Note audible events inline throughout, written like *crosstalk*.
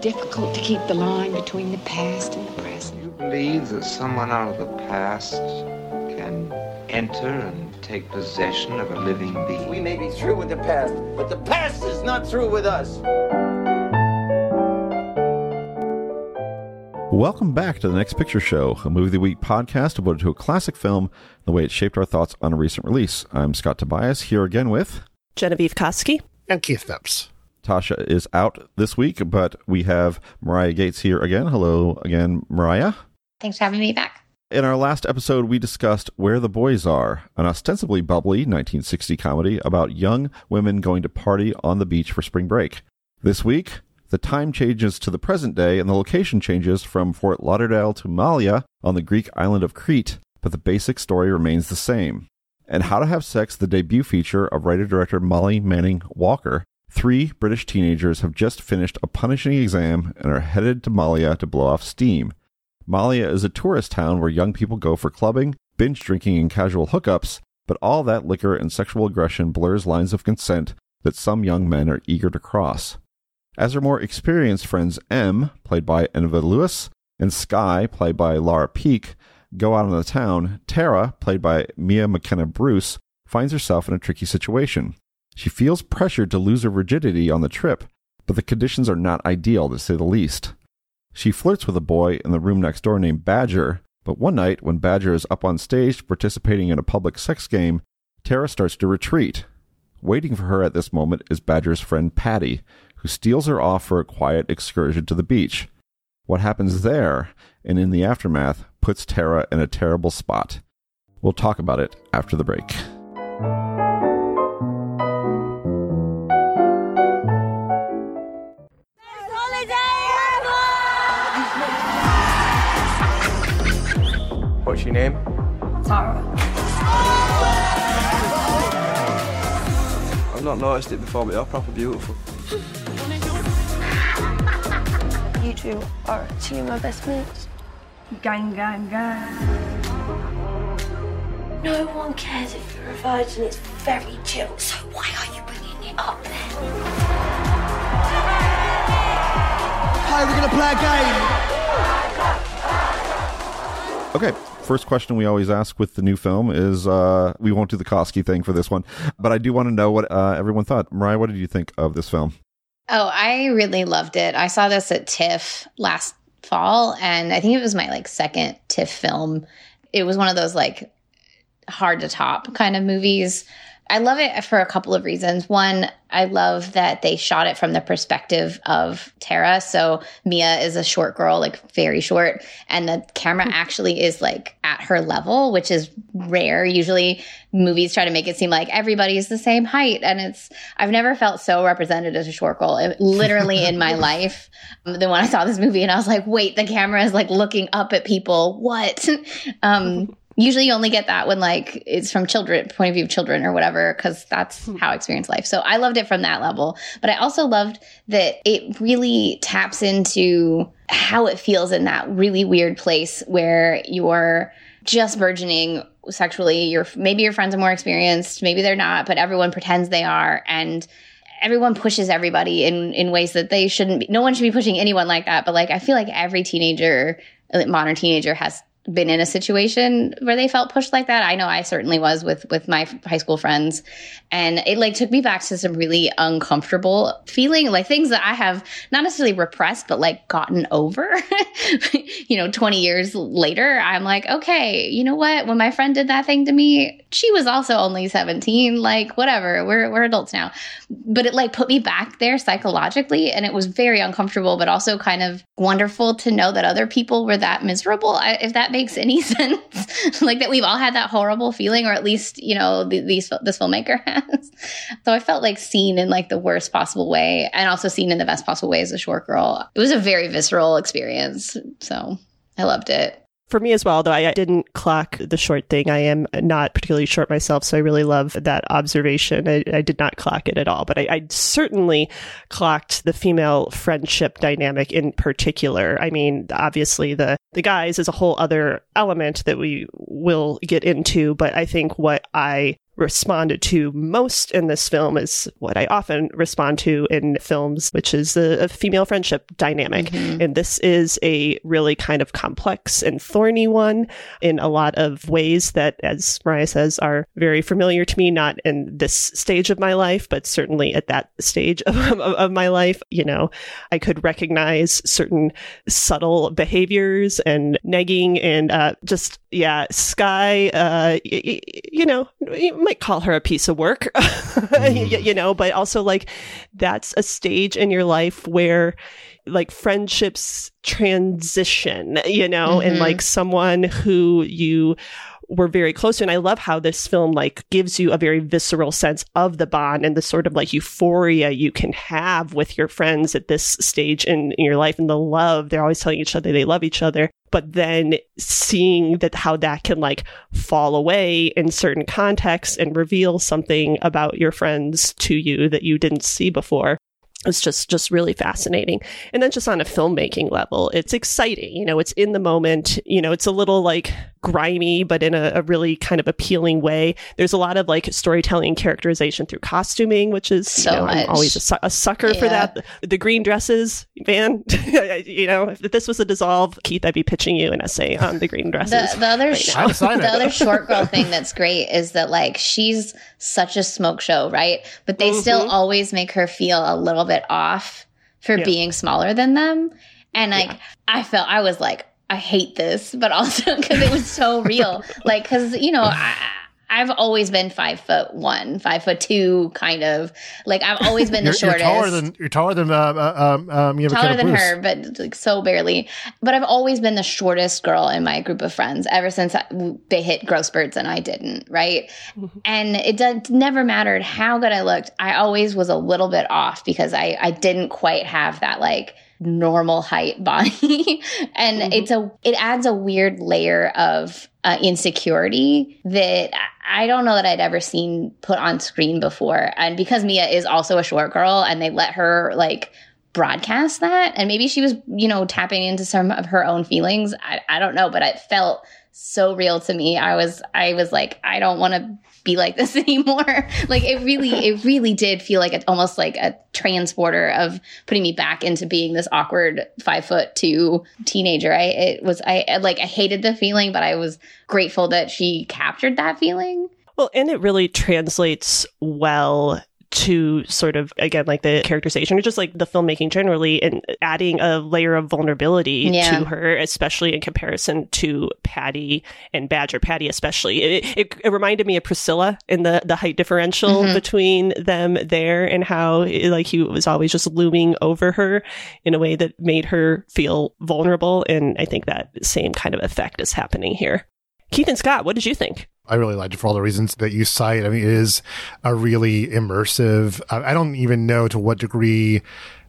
difficult to keep the line between the past and the present. You believe that someone out of the past can enter and take possession of a living being? We may be through with the past, but the past is not through with us. Welcome back to the Next Picture Show, a movie of the week podcast devoted to a classic film the way it shaped our thoughts on a recent release. I'm Scott Tobias here again with Genevieve Koski and Keith Phipps. Tasha is out this week, but we have Marya Gates here again. Hello again, Marya. Thanks for having me back. In our last episode, we discussed Where the Boys Are, an ostensibly bubbly 1960 comedy about young women going to party on the beach for spring break. This week, the time changes to the present day and the location changes from Fort Lauderdale to Malia on the Greek island of Crete, but the basic story remains the same. And How to Have Sex, the debut feature of writer director Molly Manning Walker, three British teenagers have just finished a punishing exam and are headed to Malia to blow off steam. Malia is a tourist town where young people go for clubbing, binge drinking, and casual hookups, but all that liquor and sexual aggression blurs lines of consent that some young men are eager to cross. As her more experienced friends Em, played by Enva Lewis, and Sky, played by Lara Peake, go out on the town, Tara, played by Mia McKenna Bruce, finds herself in a tricky situation. She feels pressured to lose her virginity on the trip, but the conditions are not ideal, to say the least. She flirts with a boy in the room next door named Badger, but one night, when Badger is up on stage participating in a public sex game, Tara starts to retreat. Waiting for her at this moment is Badger's friend Paddy, who steals her off for a quiet excursion to the beach. What happens there, and in the aftermath, puts Tara in a terrible spot. We'll talk about it after the break. What's your name? Tara. I've not noticed it before, but you're proper beautiful. *laughs* You two are two of my best mates. Gang, gang, gang. No one cares if you're a virgin. It's very chill. So why are you bringing it up then? Hi, we're gonna play a game. Okay, game. First question we always ask with the new film is uh, we won't do the Koski thing for this one, but I do want to know what uh, everyone thought. Marya, what did you think of this film? Oh, I really loved it. I saw this at TIFF last fall, and I think it was my like second TIFF film. It was one of those like hard to top kind of movies. I love it for a couple of reasons. One, I love that they shot it from the perspective of Tara. So Mia is a short girl, like very short, and the camera actually is like at her level, which is rare. Usually movies try to make it seem like everybody's the same height. And it's, I've never felt so represented as a short girl, it, literally in my *laughs* life. Um, then when I saw this movie and I was like, wait, the camera is like looking up at people. What? *laughs* um, usually you only get that when like it's from children point of view of children or whatever because that's hmm. how I experience life. So i loved it from that level. But i also loved that it really taps into how it feels in that really weird place where you're just burgeoning sexually. Your maybe your friends are more experienced maybe they're not but everyone pretends they are and everyone pushes everybody in in ways that they shouldn't be. No one should be pushing anyone like that but like i feel like every teenager uh, modern teenager has been in a situation where they felt pushed like that. I know I certainly was with with my high school friends and it like took me back to some really uncomfortable feeling like things that I have not necessarily repressed but like gotten over. *laughs* you know, 20 years later, I'm like, okay, you know what? When my friend did that thing to me, she was also only 17, like whatever. We're we're adults now. But it like put me back there psychologically and it was very uncomfortable but also kind of wonderful to know that other people were that miserable. I, if that makes any *laughs* sense. like that we've all had that horrible feeling, or at least, you know, the, these, this filmmaker *laughs* has. so I felt like seen in like the worst possible way and also seen in the best possible way as a short girl. It was a very visceral experience. So I loved it for me as well, though I didn't clock the short thing. I am not particularly short myself, so I really love that observation. I, I did not clock it at all, but I, I, certainly clocked the female friendship dynamic in particular. I mean, obviously the the guys is a whole other element that we will get into, but I think what I responded to most in this film is what I often respond to in films, which is a, a female friendship dynamic. Mm-hmm. And this is a really kind of complex and thorny one in a lot of ways that, as Marya says, are very familiar to me, not in this stage of my life, but certainly at that stage *laughs* of, of, of my life. You know, I could recognize certain subtle behaviors and negging and uh, just, yeah, Sky, uh, y- you know, might call her a piece of work, *laughs* mm. you know, but also like that's a stage in your life where like friendships transition, you know, mm-hmm. and like someone who you were very close to. And I love how this film like gives you a very visceral sense of the bond and the sort of like euphoria you can have with your friends at this stage in, in your life and the love. They're always telling each other they love each other. But then seeing that how that can like fall away in certain contexts and reveal something about your friends to you that you didn't see before it's just just really fascinating. And then just on a filmmaking level it's exciting you know it's in the moment you know it's a little like grimy but in a, a really kind of appealing way. There's a lot of like storytelling and characterization through costuming which is so you know, i'm always a, su- a sucker yeah. for that. The, the, green dresses van *laughs* you know if this was a dissolve keith i'd be pitching you an essay on the green dresses the, the other sh- the other short girl *laughs* thing that's great is that like she's such a smoke show right? But they mm-hmm. still always make her feel a little bit off for yeah. being smaller than them. And like, yeah. I felt, I was like, I hate this, but *laughs* also because it was so real. like, because, you know, *laughs* I, I've always been five foot one, five foot two, kind of. Like I've always been the shortest. You're taller than you're taller than uh, uh um, um you taller than Bruce. her, but like so barely. But I've always been the shortest girl in my group of friends ever since I, they hit growth spurts and I didn't, right? Mm-hmm. And it did, never mattered how good I looked. I always was a little bit off because I I didn't quite have that like normal height *laughs* body and mm-hmm. it's a it adds a weird layer of uh, insecurity that I don't know that I'd ever seen put on screen before. And because Mia is also a short girl and they let her like broadcast that, and maybe she was, you know, tapping into some of her own feelings. I, I don't know, but it felt so real to me. I was, I was like, I don't want to be like this *laughs* anymore. like it really, it really did feel like it's almost like a transporter of putting me back into being this awkward five foot two teenager. I, it was, I like, I hated the feeling, but I was grateful that she captured that feeling. Well, and it really translates well to sort of again like the characterization or just like the filmmaking generally and adding a layer of vulnerability yeah. to her especially in comparison to paddy and badger paddy especially it, it, it reminded me of priscilla in the the height differential mm-hmm. between them there and how it, like he was always just looming over her in a way that made her feel vulnerable and i think that same kind of effect is happening here keith and scott what did you think I really liked it for all the reasons that you cite. I mean, it is a really immersive. I don't even know to what degree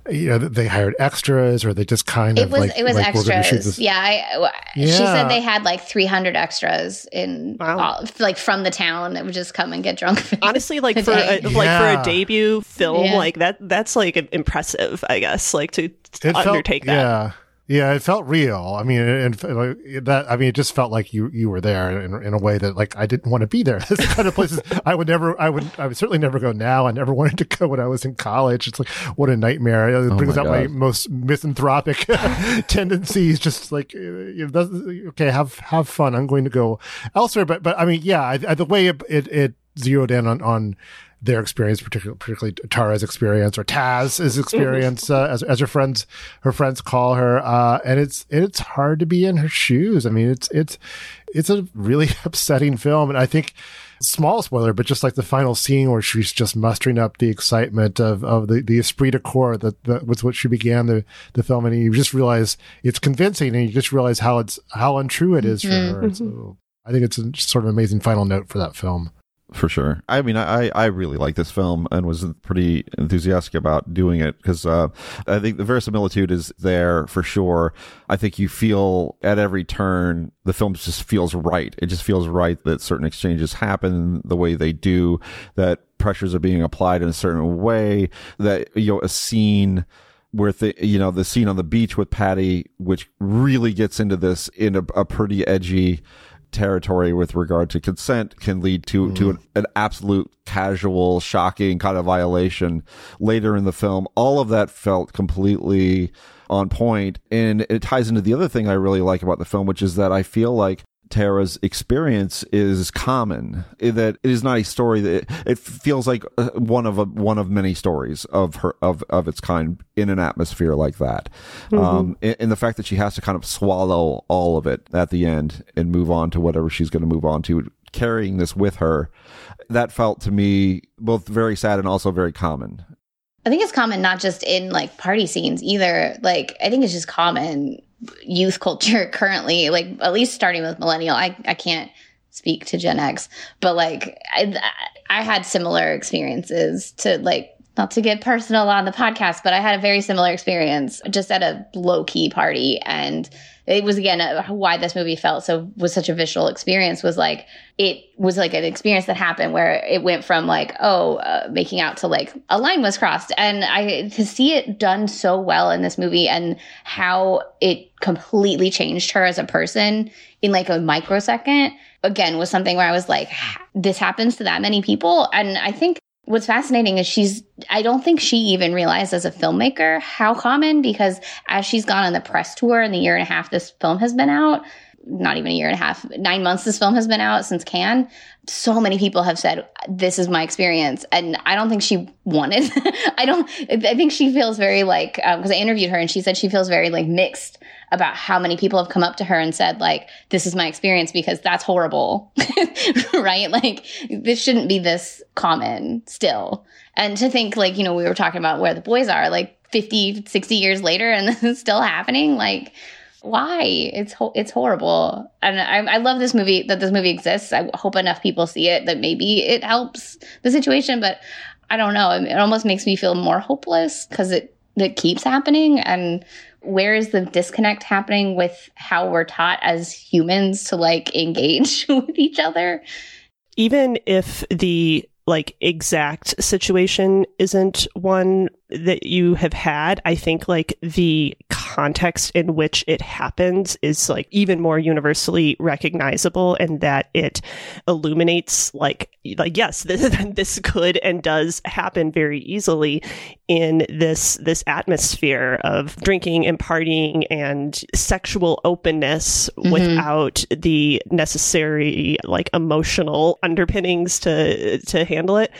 you know they hired extras or they just kind it of was like it was like, extras yeah, I, yeah she said they had like 300 extras in wow. all, like from the town that would just come and get drunk honestly *laughs* like for a, like yeah. for a debut film yeah. like that that's like impressive i guess like to, to undertake felt, that yeah yeah, it felt real. I mean, and that, I mean, it just felt like you, you were there in, in a way that like I didn't want to be there. *laughs* This kind of places I would never, I would, I would certainly never go now. I never *laughs* wanted to go when I was in college. It's like, what a nightmare. It oh brings my out God. my most misanthropic *laughs* tendencies. Just like, uh, you know, okay, have, have fun. I'm going to go elsewhere. But, but I mean, yeah, I, I, the way it, it, it zeroed in on, on, their experience, particularly, particularly Tara's experience or Taz's experience, uh, as, as her friends, her friends call her. Uh, and it's, it's hard to be in her shoes. I mean, it's, it's, it's a really *laughs* upsetting film. And I think, small spoiler, but just like the final scene where she's just mustering up the excitement of, of the, the esprit de corps that, that was what she began the, the film. And you just realize it's convincing and you just realize how it's, how untrue it is mm-hmm. for her. So I think it's a sort of amazing final note for that film for sure. I mean, I, I really like this film and was pretty enthusiastic about doing it because uh, I think the verisimilitude is there for sure. I think you feel at every turn the film just feels right. It just feels right that certain exchanges happen the way they do, that pressures are being applied in a certain way, that you know a scene where the you know the scene on the beach with Paddy, which really gets into this in a, a pretty edgy territory with regard to consent can lead to to mm-hmm. an, an absolute casual, shocking kind of violation later in the film. All of that felt completely on point, and it ties into the other thing I really like about the film, which is that I feel like Tara's experience is common. That it is not a story that it feels like uh, one of a, one of many stories of her of of its kind in an atmosphere like that. Mm-hmm. Um, and, and the fact that she has to kind of swallow all of it at the end and move on to whatever she's going to move on to, carrying this with her, that felt to me both very sad and also very common. I think it's common not just in like party scenes either. Like I think it's just common youth culture *laughs* currently, like at least starting with millennial. I, I can't speak to Gen X, but like I, I had similar experiences to like, not to get personal on the podcast, but I had a very similar experience just at a low key party. And it was again uh, why this movie felt so was such a visual experience was like it was like an experience that happened where it went from like oh uh, making out to like a line was crossed and i to see it done so well in this movie and how it completely changed her as a person in like a microsecond again was something where i was like this happens to that many people and i think what's fascinating is she's i don't think she even realized as a filmmaker how common because as she's gone on the press tour in the year and a half this film has been out not even a year and a half nine months this film has been out since cannes so many people have said this is my experience. And i don't think she wanted *laughs* i don't i think she feels very like because um, i interviewed her and she said she feels very like mixed about how many people have come up to her and said like this is my experience because that's horrible *laughs* right? Like this shouldn't be this common still. And to think like you know we were talking about where the boys are like 50 60 years later and *laughs* this is still happening like why? It's ho- it's horrible. And I, I love this movie that this movie exists. I hope enough people see it that maybe it helps the situation but i don't know. It, it almost makes me feel more hopeless because it it keeps happening and where is the disconnect happening with how we're taught as humans to like *laughs* engage with each other? Even if the like exact situation isn't one that you have had i think like the context in which it happens is like even more universally recognizable and that it illuminates like like yes *laughs* this, this could and does happen very easily in this this atmosphere of drinking and partying and sexual openness mm-hmm. without the necessary like emotional underpinnings to to handle it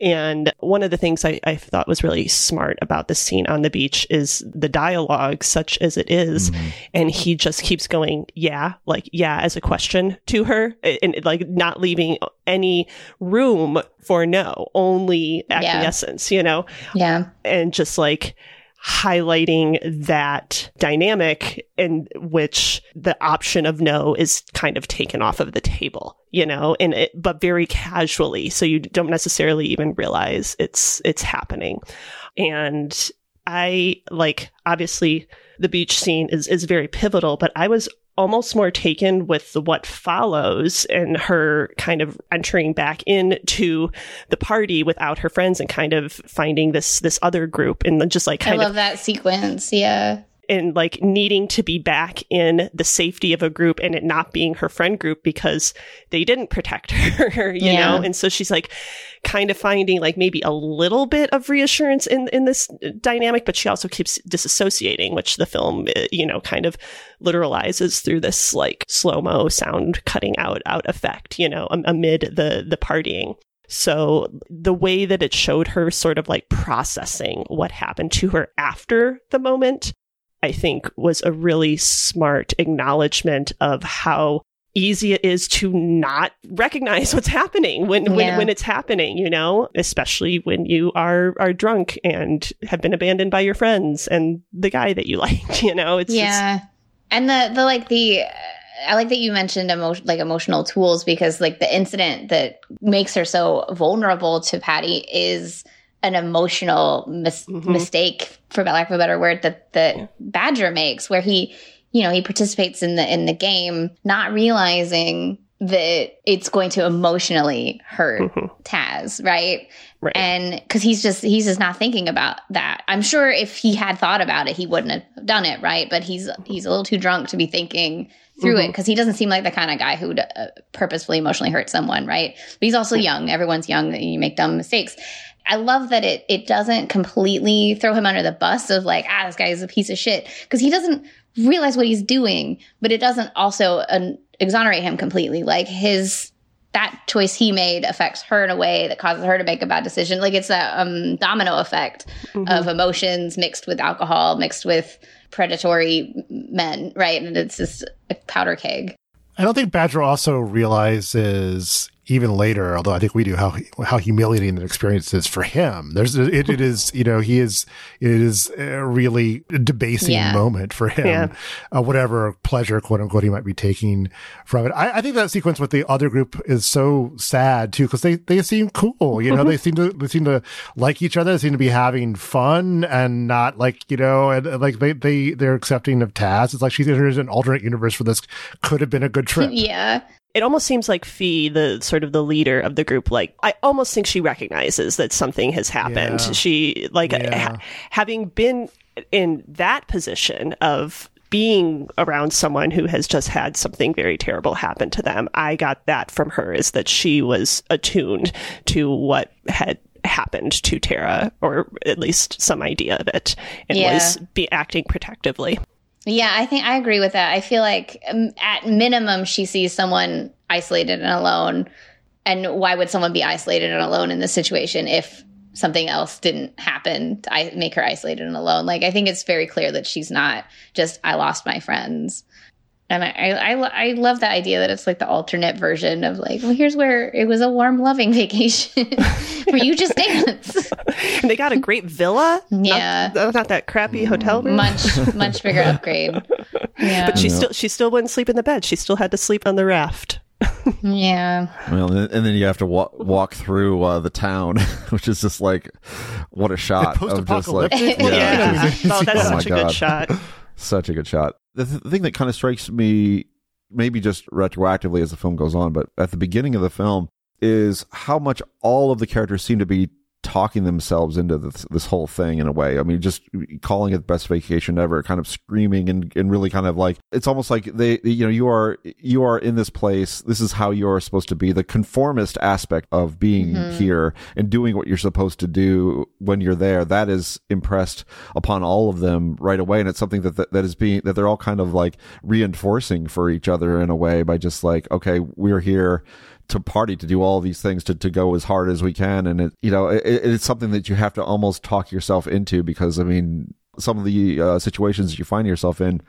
and one of the things I, I, thought was really smart about the scene on the beach is the dialogue, such as it is. Mm-hmm. And he just keeps going, yeah, like, yeah, as a question to her and like not leaving any room for no, only acquiescence, yeah. you know? Yeah. And just like, highlighting that dynamic in which the option of no is kind of taken off of the table, you know, and it, but very casually. So you don't necessarily even realize it's, it's happening. And I like, obviously the beach scene is, is very pivotal, but I was almost more taken with what follows and her kind of entering back into the party without her friends and kind of finding this this other group and just like I love of, that sequence. Yeah and like needing to be back in the safety of a group and it not being her friend group because they didn't protect *laughs* her, you yeah. know? And so she's like kind of finding like maybe a little bit of reassurance in, in this dynamic, but she also keeps disassociating, which the film, uh, you know, kind of literalizes through this like slow mo sound cutting out, out effect, you know, amid the, the partying. So the way that it showed her sort of like processing what happened to her after the moment I think was a really smart acknowledgement of how easy it is to not recognize *laughs* what's happening when, yeah. when, when it's happening, you know, especially when you are, are drunk and have been abandoned by your friends and the guy that you *laughs* like, you know, it's just yeah. Just... and the, the, like the, I like that you mentioned emo- like emotional tools because like the incident that makes her so vulnerable to Paddy is an emotional mis- mm-hmm. mistake, for lack of a better word, that that yeah. Badger makes, where he, you know, he participates in the in the game, not realizing that it's going to emotionally hurt mm-hmm. Taz, right? Right. And because he's just he's just not thinking about that. I'm sure if he had thought about it, he wouldn't have done it, right? But he's he's a little too drunk to be thinking through mm-hmm. it because he doesn't seem like the kind of guy who would uh, purposefully emotionally hurt someone, right? But he's also young. Everyone's young. You make dumb mistakes. I love that it it doesn't completely throw him under the bus of like ah this guy is a piece of shit because he doesn't realize what he's doing, but it doesn't also uh, exonerate him completely. Like his that choice he made affects her in a way that causes her to make a bad decision. Like it's a um, domino effect mm-hmm. of emotions mixed with alcohol, mixed with predatory men, right? And it's just a powder keg. I don't think Badger also realizes even later, although I think we do how how humiliating the experience is for him. There's it, it is you know he is it is a really debasing yeah. moment for him. Yeah. Uh, whatever pleasure quote unquote he might be taking from it. I, I, think that sequence with the other group is so sad too because they they seem cool. You know they seem to they seem to like each other. They seem to be having fun and not like you know and, and like they they they're accepting of Taz. It's like she's in an alternate universe for this. Could have been a good trip. Yeah it almost seems like Fee, the sort of the leader of the group, like I almost think she recognizes that something has happened. Yeah. She like yeah. ha- having been in that position of being around someone who has just had something very terrible happen to them. I got that from her is that she was attuned to what had happened to Tara, or at least some idea of it, and yeah. was be acting protectively. Yeah, I think I agree with that. I feel like um, at minimum, she sees someone isolated and alone. And why would someone be isolated and alone in this situation if something else didn't happen to make her isolated and alone? Like, I think it's very clear that she's not just, I lost my friends and I, I, I love the idea that it's like the alternate version of like, well, here's where it was a warm, loving *laughs* vacation where you just dance. and *laughs* they got a great villa. Yeah, not, not that crappy hotel room. Much, much bigger *laughs* upgrade. Yeah, but she yeah. still she still wouldn't sleep in the bed. She still had to sleep on the raft. yeah. Well, and then you have to walk walk through uh, the town, which is just like, what a shot Post apocalyptic. like, yeah. yeah. oh, that's oh such a God. good shot. Such a good shot. The th- thing that kind of strikes me, maybe just retroactively as the film goes on, but at the beginning of the film, is how much all of the characters seem to be talking themselves into this, this whole thing in a way. I mean, just calling it the best vacation ever, kind of screaming and, and really kind of like, it's almost like they, you know, you are, you are in this place. This is how you're supposed to be. The conformist aspect of being mm-hmm. here and doing what you're supposed to do when you're there, that is impressed upon all of them right away. And it's something that, that, that is being, that they're all kind of like reinforcing for each other in a way by just like, okay, we're here to party to do all these things to, to go as hard as we can. And it you know it, it's something that you have to almost talk yourself into because i mean some of the uh, situations that you find yourself in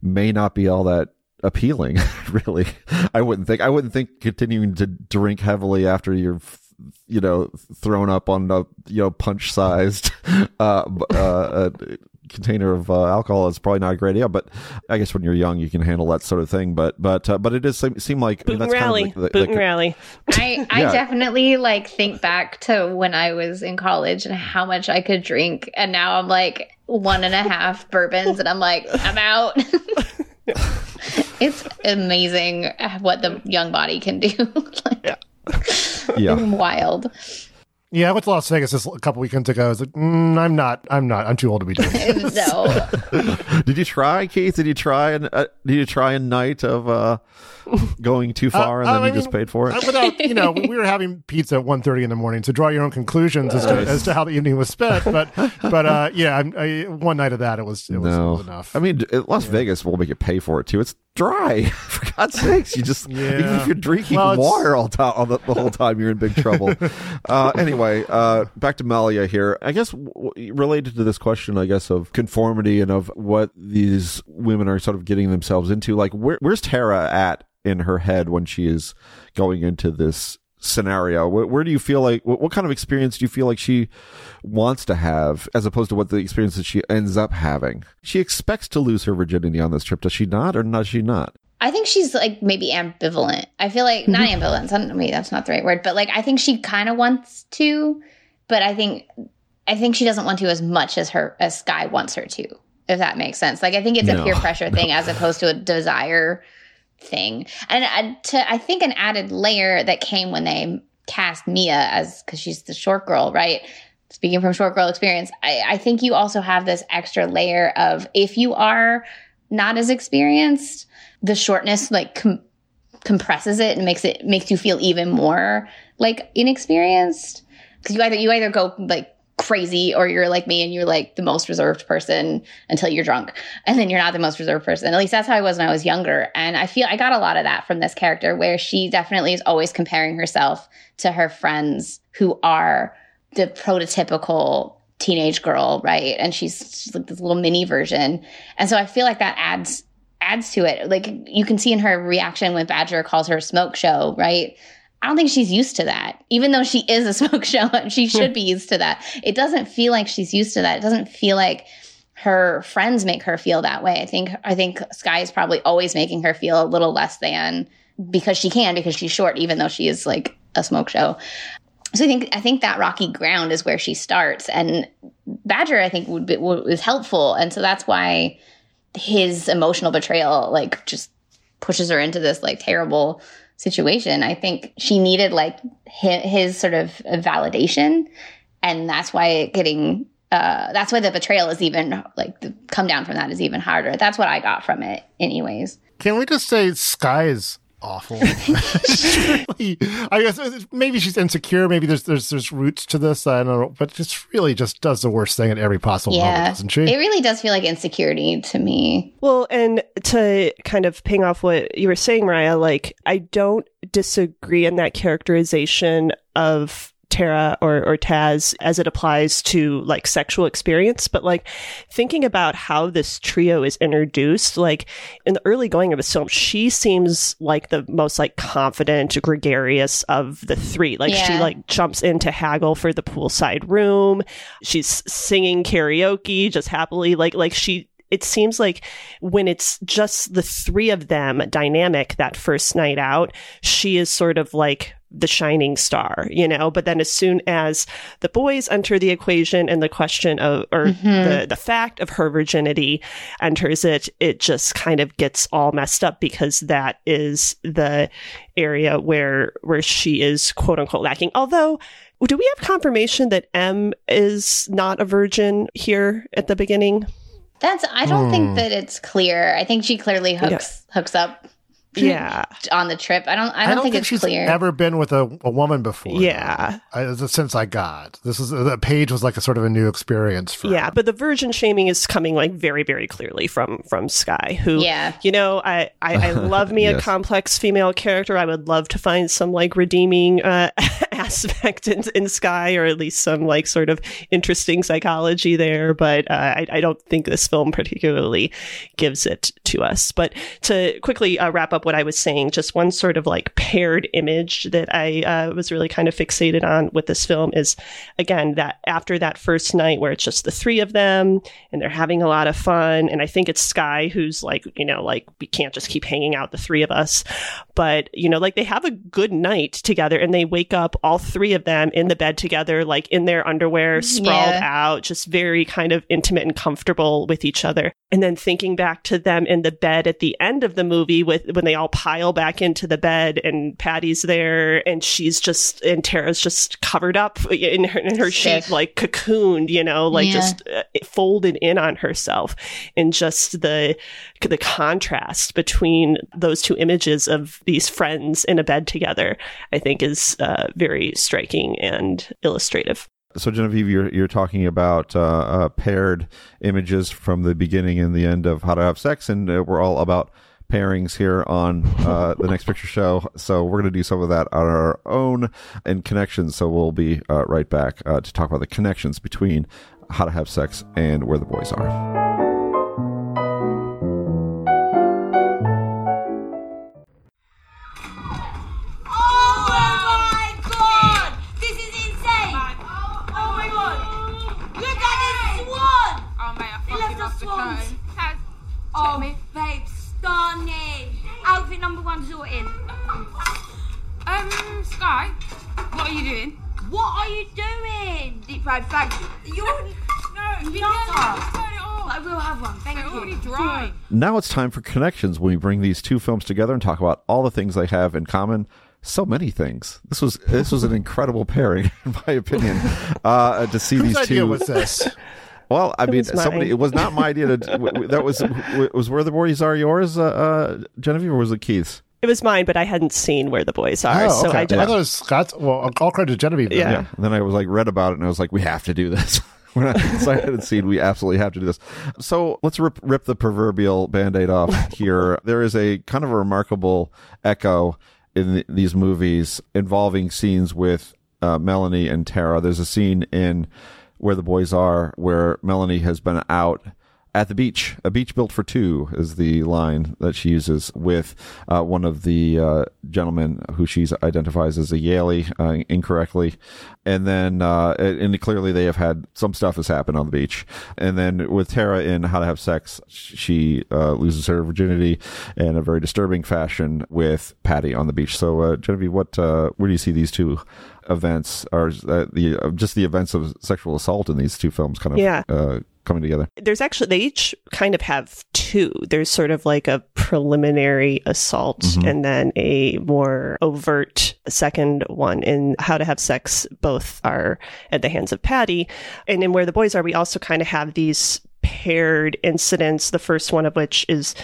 may not be all that appealing *laughs* really. I wouldn't think i wouldn't think continuing to drink heavily after you're you know thrown up on a you know punch sized *laughs* uh, uh, container of uh, alcohol is probably not a great idea. But I guess when you're young, you can handle that sort of thing. But but uh, but it does seem, seem like boot I mean, that's and rally, kind of like the, boot and rally. I I yeah. definitely like think back to when I was in college and how much I could drink, and now I'm like one and a half bourbons, and I'm like I'm out. *laughs* it's amazing what the young body can do. *laughs* like, yeah. yeah. Wild. Yeah, I went to Las Vegas this, a couple weekends ago. I was like, mm, I'm not, I'm not, I'm too old to be doing *laughs* this. no. *laughs* did you try, Keith? Did you try and uh, did you try a night of uh, *laughs* going too far and uh, then I you mean, just paid for it? Without, you know, *laughs* we were having pizza at 1.30 in the morning, so draw your own conclusions as to, as to how the evening was spent. But, *laughs* but uh, yeah, I, one night of that, it was, it was, no. enough. I mean, Las yeah. Vegas will make you pay for it too. It's dry. For God's sakes, you just yeah. even if you're drinking well, water all, all the, the, whole time, you're in big trouble. uh, anyway, uh, back to Malia here. I guess w- related to this question, I guess of conformity and of what these women are sort of getting themselves into. Like, where, where's Tara at in her head when she is going into this scenario? Where, where, do you feel like, what, what, kind of experience do you feel like she wants to have as opposed to what the experience that she ends up having? She expects to lose her virginity on this trip, does she not, or does she not? I think she's like maybe ambivalent. I feel like not mm-hmm. ambivalent. I mean, that's not the right word, but like I think she kind of wants to, but I think I think she doesn't want to as much as her as Sky wants her to. If that makes sense. Like I think it's no. a peer pressure *laughs* thing as opposed to a desire thing. And uh, to, I think an added layer that came when they cast Mia as, cause she's the short girl, right? Speaking from short girl experience, I, I think you also have this extra layer of if you are not as experienced, the shortness like com- compresses it and makes it makes you feel even more like inexperienced because you either you either go like crazy or you're like me and you're like the most reserved person until you're drunk. And then you're not the most reserved person. At least that's how i was when i was younger. And i feel i got a lot of that from this character where she definitely is always comparing herself to her friends who are the prototypical teenage girl right? And she's, she's like this little mini version. And so i feel like that adds adds to it. Like you can see in her reaction when badger calls her smoke show right I don't think she's used to that. Even though she is a *laughs* smoke show, she hmm. should be used to that. It doesn't feel like she's used to that. It doesn't feel like her friends make her feel that way. I think I think Sky is probably always making her feel a little less than because she can because she's short even though she is like a smoke show. So I think I think that rocky ground is where she starts and Badger I think would be would, is helpful and so that's why his emotional betrayal like just pushes her into this like terrible situation. I think she needed like his, his sort of validation, and that's why getting uh, that's why the betrayal is even like the come down from that is even harder. That's what I got from it, anyways. Can we just say Sky is awful. *laughs* really, I guess uh, maybe she's insecure. Maybe there's there's there's roots to this. I don't know, but just really just does the worst thing at every possible yeah, moment, doesn't she? It really does feel like insecurity to me. Well, and to kind of ping off what you were saying, Marya, like I don't disagree in that characterization of Tara or, or Taz as it applies to like sexual experience, but like thinking about how this trio is introduced, like in the early going of this film, she seems like the most like confident, gregarious of the three. Like yeah. she like jumps into haggle for the poolside room. She's singing karaoke just happily. Like like she it seems like when it's just the three of them dynamic that first night out, she is sort of like the shining star, you know. But then as soon as the boys enter the equation and the question of or mm-hmm. the the fact of her virginity enters it, it just kind of gets all messed up because that is the area where where she is quote unquote lacking. Although do we have confirmation that Em is not a virgin here at the beginning? That's I don't hmm. think that it's clear. I think she clearly hooks yeah. hooks up yeah on the trip. I don't. I don't, I don't think, think, it's she's clear. Ever been with a, a woman before? Yeah, I, the sense I got. This is the page was like a sort of a new experience for. Yeah, her. but the virgin shaming is coming like very very clearly from from Sky, who yeah, you know, I I, I *laughs* love me yes. a complex female character. I would love to find some like redeeming uh, *laughs* aspect in, in Sky, or at least some like sort of interesting psychology there. But uh, I I don't think this film particularly gives it to us. But to quickly uh, wrap up what I was saying, just one sort of like paired image that I uh, was really kind of fixated on with this film is again that after that first night where it's just the three of them and they're having a lot of fun. And I think it's Sky who's like, you know, like we can't just keep hanging out, the three of us. But, you know, like they have a good night together and they wake up, all three of them in the bed together, like in their underwear, sprawled yeah. out, just very kind of intimate and comfortable with each other. And then thinking back to them in the bed at the end of the movie with when they all pile back into the bed and Paddy's there and she's just and Tara's just covered up in her, in her sheet like cocooned you know like yeah. just uh, folded in on herself. And just the the contrast between those two images of these friends in a bed together I think is uh, very striking and illustrative. So Genevieve, you're you're talking about uh, uh, paired images from the beginning and the end of How to Have Sex, and uh, we're all about pairings here on uh, the next picture show. So we're going to do some of that on our own and connections. So we'll be uh, right back uh, to talk about the connections between how to have sex and where the boys are. Sky, what are you doing? What are you doing? Deep fried fag. You're *laughs* no, nutter. Like real have one. Thank They're you. already dry. Now it's time for connections when we bring these two films together and talk about all the things they have in common. So many things. This was this was an incredible pairing, *laughs* in my opinion, uh, to see Whose these idea two. was this? *laughs* Well, I It mean, was somebody. It was not my idea. To, w- w- that was was where the boys are yours, uh, uh, Genevieve, or was it Keith's? It was mine, but I hadn't seen where the boys are, Oh, so okay. I I, just thought it was Scott's. Well, all credit to Genevieve. then. Yeah. And then I was like read about it, and I was like, we have to do this. *laughs* when I decided and seen, we absolutely have to do this. So let's rip, rip the proverbial band-aid off *laughs* here. there is a kind of a remarkable echo in the, these movies involving scenes with uh, Melanie and Tara. There's a scene in where the boys are where Melanie has been out at the beach. A beach built for two is the line that she uses with uh, one of the uh, gentlemen who she identifies as a Yaley uh, incorrectly. And then, uh, and clearly they have had some stuff has happened on the beach. And then with Tara in How to Have Sex, she uh, loses her virginity in a very disturbing fashion with Paddy on the beach. So, uh, Genevieve, what, uh, where do you see these two events or the, uh, just the events of sexual assault in these two films kind of, Yeah. Coming together? there's actually they each kind of have two there's sort of like a preliminary assault Mhm. and then a more overt second one in how to have sex both are at the hands of paddy and in where the boys are we also kind of have these paired incidents the first one of which is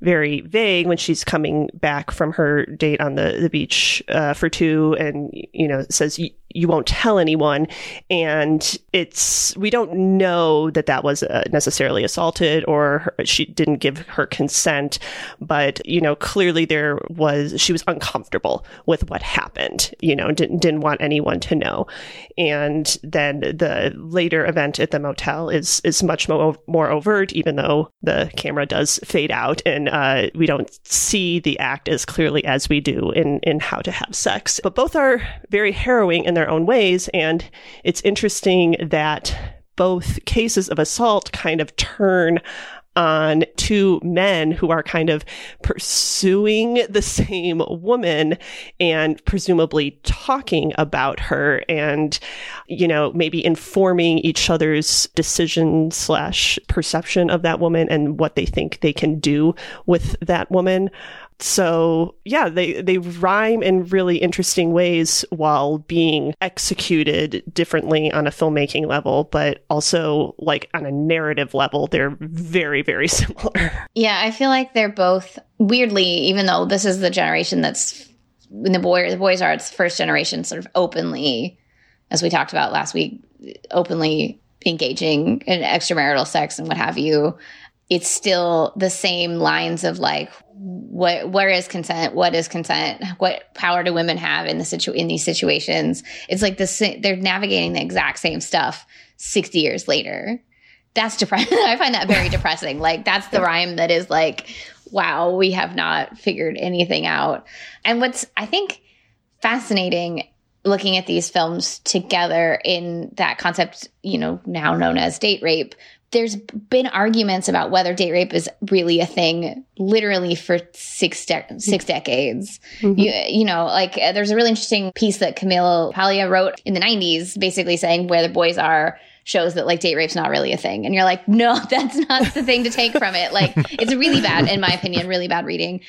very vague when she's coming back from her date on the, the beach uh, for two and you know says "Y- you won't tell anyone. And it's we don't know that that was uh, necessarily assaulted or her, she didn't give her consent. But you know clearly there was she was uncomfortable with what happened you know didn't didn't want anyone to know. And then the later event at the motel is is much more more overt even though the camera does fade out and uh, we don't see the act as clearly as we do in in how to have sex. But both are very harrowing in their own ways. And it's interesting that both cases of assault kind of turn on two men who are kind of pursuing the same woman and presumably talking about her and you know maybe informing each other's decision slash perception of that woman and what they think they can do with that woman so yeah, they they rhyme in really interesting ways while being executed differently on a filmmaking level, but also like on a narrative level, they're very very *laughs* similar. Yeah, I feel like they're both weirdly, even though this is the generation that's when the boy the boys are it's first generation sort of openly, as we talked about last week, openly engaging in extramarital sex and what have you. It's still the same lines of like what where is consent? What is consent? What power do women have in the situ in these situations? It's like this they're navigating the exact same stuff 60 years later that's depressing. *laughs* I find that very depressing. Like that's the rhyme that is like, wow, we have not figured anything out. And what's I think fascinating looking at these films together in that concept, you know, now known as date rape. There's been arguments about whether date rape is really a thing, literally for six de- six decades. You, you know, like uh, there's a really interesting piece that Camille Paglia wrote in the 90s, basically saying where the boys are shows that like date rape's not really a thing. And you're like, no, *laughs* that's not the thing to take from it. Like it's really bad, in my opinion, really bad reading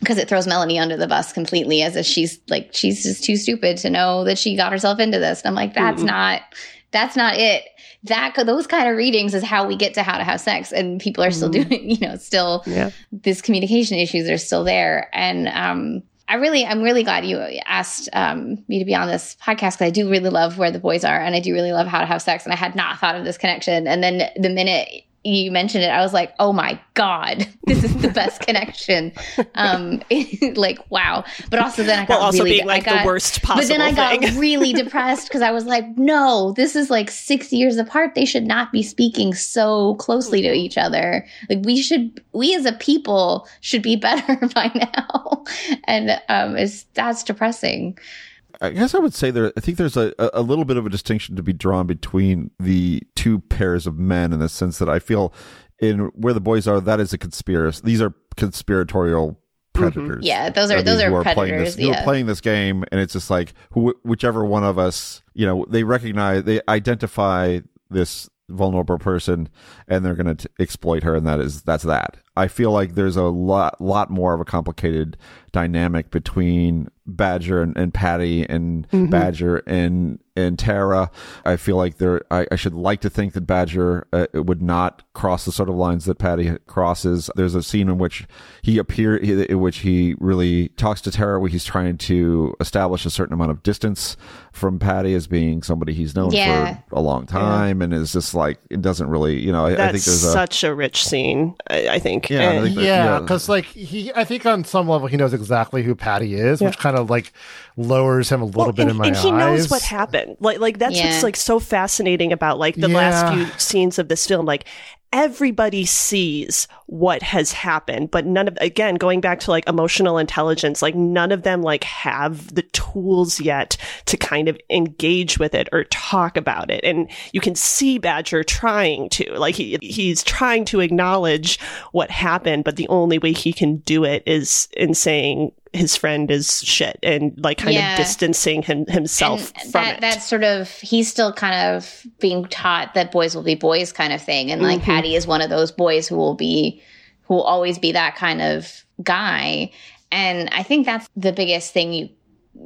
because it throws Melanie under the bus completely as if she's like, she's just too stupid to know that she got herself into this. And I'm like, that's Mhm. not, that's not it. That, those kind of readings is how we get to how to have sex. And people are still Mhm. doing, *laughs* you know, still, Yeah. these communication issues are still there. And, um, I really, I'm really glad you asked um, me to be on this podcast because I do really love where the boys are, and I do really love how to have sex. And I had not thought of this connection. And then the minute you mentioned it, I was like, oh my god, *laughs* this is the best *laughs* connection. Um, *laughs* like wow. But also then I got While also really, being like got, the worst But then I got thing. really depressed because I was like, no, this is like six years apart. They should not be speaking so closely to each other. Like we should, we as a people should be better by now. And um, it's that's depressing. I guess I would say there. I think there's a, a little bit of a distinction to be drawn between the two pairs of men in the sense that I feel in where the boys are, that is a conspiracy. These are conspiratorial mm-hmm. predators. Yeah, those are I those who are playing predators. this, who are playing this game, and it's just like who, whichever one of us, you know, they recognize, they identify this vulnerable person and they're going to exploit her and that is that's that i feel like there's a lot lot more of a complicated dynamic between badger and, and paddy and Mhm. badger and and tara i feel like there i, I should like to think that badger uh, would not cross the sort of lines that paddy crosses there's a scene in which he appear in which he really talks to tara where he's trying to establish a certain amount of distance from paddy as being somebody he's known Yeah. for a long time and is just like it doesn't really you know I, I That's think there's a such a rich scene, I, I think. Yeah, I think that- yeah, yeah. because like he, I think on some level he knows exactly who Paddy is, which kind of like lowers him a little bit and, in my and eyes. he knows what happened. Like, like that's Yeah. what's like so fascinating about like the last few scenes of this film. Like, everybody sees what has happened, but none of again going back to like emotional intelligence. Like, none of them like have the tools yet to kind of engage with it or talk about it. And you can see Badger trying to like he he's trying to acknowledge what happened, but the only way he can do it is in saying his friend is shit and like kind Yeah. of distancing him himself and from that it. that's sort of he's still kind of being taught that boys will be boys kind of thing and like Mhm. paddy is one of those boys who will be who will always be that kind of guy and i think that's the biggest thing you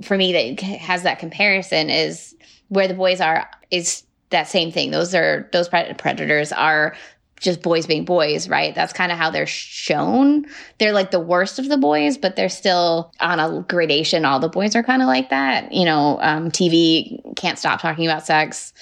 for me that has that comparison is where the boys are is that same thing those are those pred- predators are just boys being boys, right? That's kind of how they're shown. They're like the worst of the boys, but they're still on a gradation. All the boys are kind of like that. You know, um, TV can't stop talking about sex.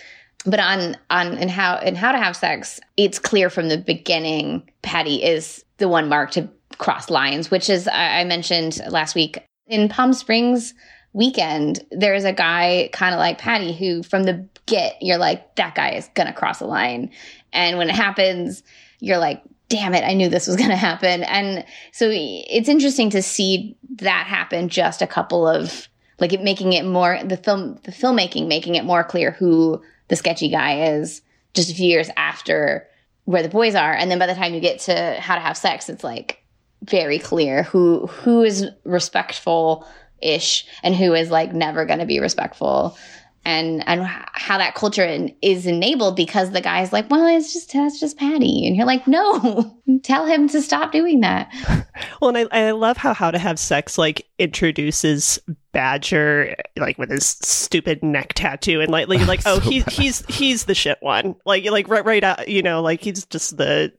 But on on and how and how to have sex, it's clear from the beginning. Paddy is the one marked to cross lines, which is I I mentioned last week in Palm Springs weekend. There is a guy kind of like Paddy who, from the get, you're like that guy is gonna cross a line, and when it happens, you're like, damn it, I knew this was *laughs* gonna happen. And so it's interesting to see that happen. Just a couple of like it making it more the film the filmmaking making it more clear who the sketchy guy is just a few years after where the boys are and then by the time you get to how to have sex it's like very clear who who is respectful ish and who is like never going to be respectful and and how that culture in- is enabled because the guy's like well it's just that's just paddy and you're like no *laughs* tell him to stop doing that *laughs* Well, and I, I love how How to Have Sex like introduces Badger like with his stupid neck tattoo and like like, *laughs* like oh So he, bad. he's he's the shit one like like right right out you know like he's just the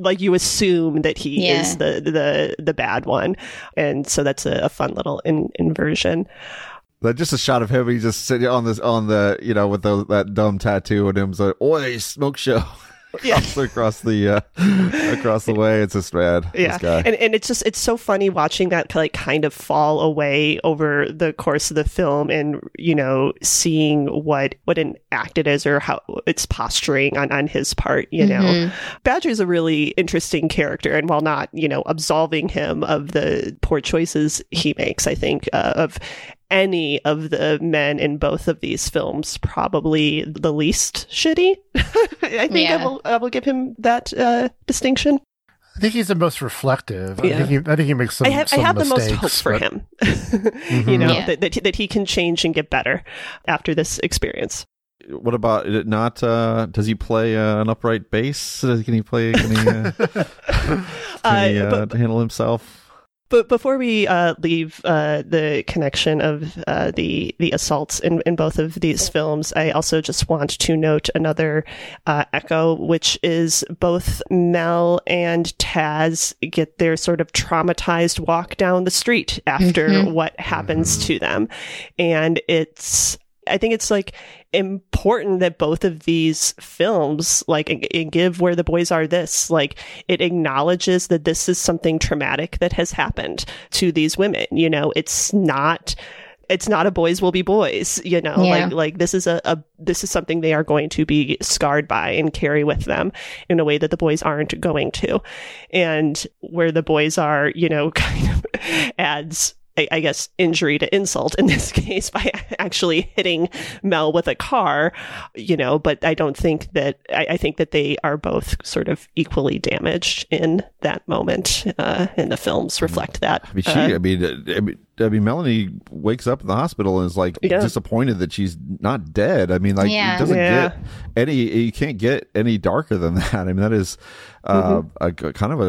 like you assume that he Yeah. is the the the bad one and so that's a, a fun little in, inversion. Like just a shot of him, he's just sitting on this on the you know with the, that dumb tattoo and him's like, "Oi, smoke show." *laughs* Yeah. across, across the uh, across the way. It's just rad. yeah This guy. and and it's just it's so funny watching that like kind of fall away over the course of the film and you know seeing what what an act it is or how it's posturing on on his part you know Mhm. badger's a really interesting character and while not you know absolving him of the poor choices he makes i think uh, of any of the men in both of these films probably the least shitty *laughs* i think I, will, I will give him that uh, distinction I think he's the most reflective. Yeah. I, think he, I think he makes some. I have, I some have the most mistakes, hope for but- him. *laughs* Mm-hmm. You know Yeah. that, that he- that he can change and get better after this experience. what about is it not? Uh, does he play uh, an upright bass? Can he play? Can he, uh, *laughs* can he Uh, uh, but- handle himself? But before we uh, leave uh, the connection of uh, the the assaults in, in both of these films, I also just want to note another uh, echo, which is both Mel and Taz get their sort of traumatized walk down the street after Mhm. what happens to them, and it's I think it's like important that both of these films like and, and give where the boys are this like it acknowledges that this is something traumatic that has happened to these women you know? It's not it's not a boys will be boys you know? Yeah. like like this is a, a this is something they are going to be scarred by and carry with them in a way that the boys aren't going to. And where the boys are you know *laughs* kind of adds I, I guess, injury to insult in *laughs* this case by actually hitting Mel with a car, you know, but I don't think that, I, I think that they are both sort of equally damaged in that moment. Uh, and the films reflect that. I mean, she, Uh, I mean, uh, I mean, I mean, Melanie wakes up in the hospital and is like Yeah. disappointed that she's not dead. I mean, like Yeah. it doesn't Yeah. get any. You can't get any darker than *laughs* that. I mean, that is uh, Mm-hmm. a, kind of an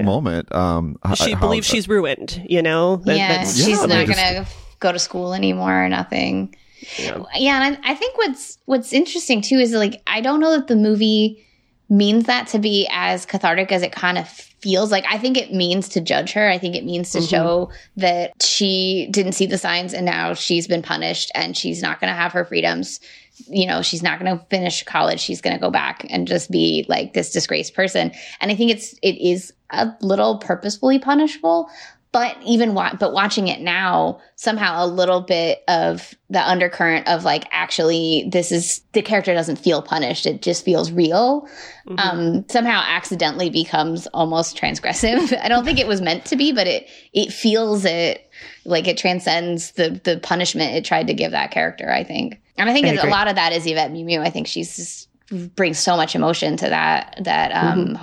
astonishing moment. Um, h- she how- believes she's ruined, you know? That- yeah, that's- she's Yeah, not just- gonna go to school anymore or nothing. Yeah, and I, I think what's what's interesting too is like I don't know that the movie means that to be as cathartic as it kind of feels like. I think it means to judge her. I think it means to show that she didn't see the signs and now she's been punished and she's not going to have her freedoms. You know, she's not going to finish college. She's going to go back and just be like this disgraced person. And I think it's it is a little purposefully punishable, but even wa- but watching it now somehow a little bit of the undercurrent of like actually this is the character doesn't feel punished it just feels real um somehow accidentally becomes almost transgressive *laughs* i don't think it was meant to be but it it feels it like it transcends the the punishment it tried to give that character i think and i think I that a lot of that is yvette Mimieux. i think she's just brings so much emotion to that that um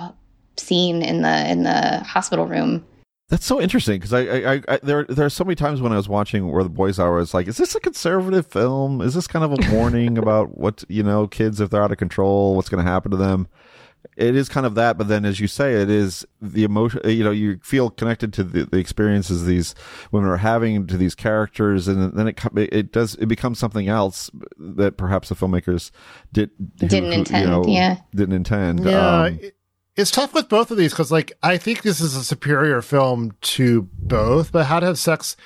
scene in the in the hospital room That's so interesting because I, I, I, I, there, there are so many times when I was watching Where the Boys Are, I was like, is this a conservative film? Is this kind of a warning about what you know, kids if they're out of control, what's going to happen to them? It is kind of that, but then as you say, it is the emotion. You know, you feel connected to the, the experiences these women are having to these characters, and then it co- it does it becomes something else that perhaps the filmmakers did who- Didn't who, intend, yeah. didn't intend. Yeah, Um, it's tough with both of these because, like, I think this is a superior film to both, but How to Have Sex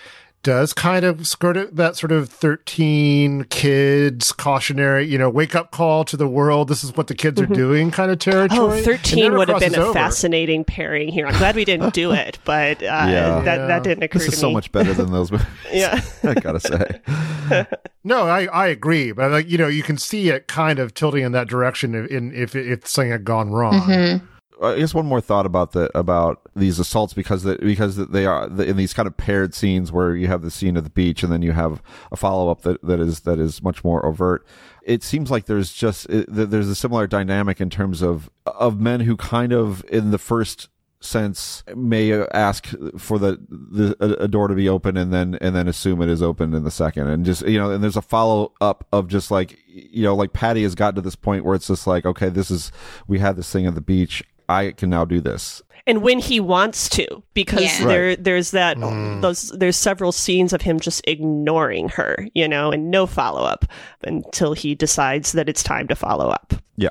does kind of skirt it, that sort of 13 kids cautionary, you know, wake up call to the world. This is what the kids are doing kind of territory. Oh, 13 would have been a over. fascinating pairing here. I'm glad we didn't do *laughs* it, but uh, Yeah. that, Yeah. that didn't occur this to is so much better than those *laughs* movies. Yeah. *laughs* I gotta say. No, I, I agree, but like you know, you can see it kind of tilting in that direction if in if if something had gone wrong. Mm-hmm. I guess one more thought about the about these assaults because the, because they are in these kind of paired scenes where you have the scene at the beach and then you have a follow up that, that is that is much more overt. It seems like there's just it, there's a similar dynamic in terms of of men who kind of in the first sense may ask for the, the a, door to be open and then and then assume it is open in the second and just you know and there's a follow up of just like you know like Paddy has gotten to this point where it's just like okay this is we had this thing at the beach I can now do this and when he wants to because Yeah. there Right. there's that those there's several scenes of him just ignoring her you know and no follow-up until he decides that it's time to follow up Yeah,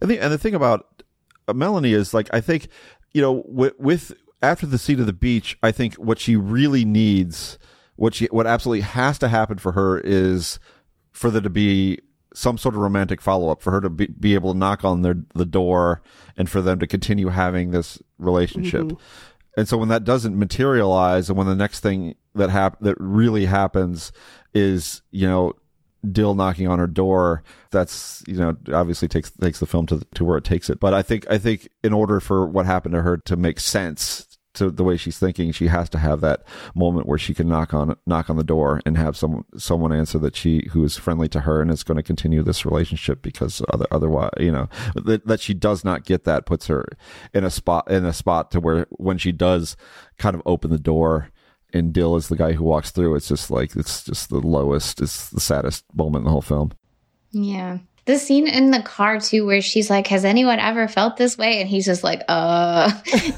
and the and the thing about uh, Melanie is like I think you know with, with after the scene of the beach, I think what she really needs, what she what absolutely has to happen for her is for there to be some sort of romantic follow up, for her to be, be able to knock on their the door, and for them to continue having this relationship. Mm-hmm. And so when that doesn't materialize, and when the next thing that hap- that really happens is you know Dill knocking on her door, that's you know obviously takes takes the film to to where it takes it. But I think I think in order for what happened to her to make sense to the way she's thinking, she has to have that moment where she can knock on knock on the door and have someone someone answer that she who is friendly to her and is going to continue this relationship because other otherwise you know that, that she does not get that puts her in a spot in a spot to where when she does kind of open the door and Dill is the guy who walks through. It's just like it's just the lowest, it's the saddest moment in the whole film. Yeah. The scene in the car too, where she's like, "Has anyone ever felt this way?" and he's just like, "Uh,"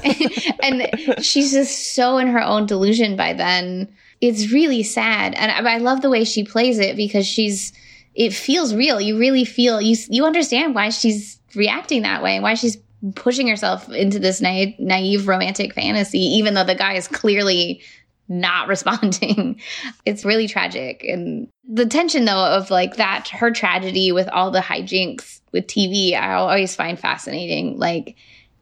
*laughs* and she's just so in her own delusion by then. It's really sad, and I, love the way she plays it because she's. It feels real. You really feel you. You understand why she's reacting that way, why she's pushing herself into this naive, naive romantic fantasy, even though the guy is clearly not *laughs* responding. It's really tragic. And the tension, though, of like that, her tragedy with all the hijinks with TV, I always find fascinating. Like,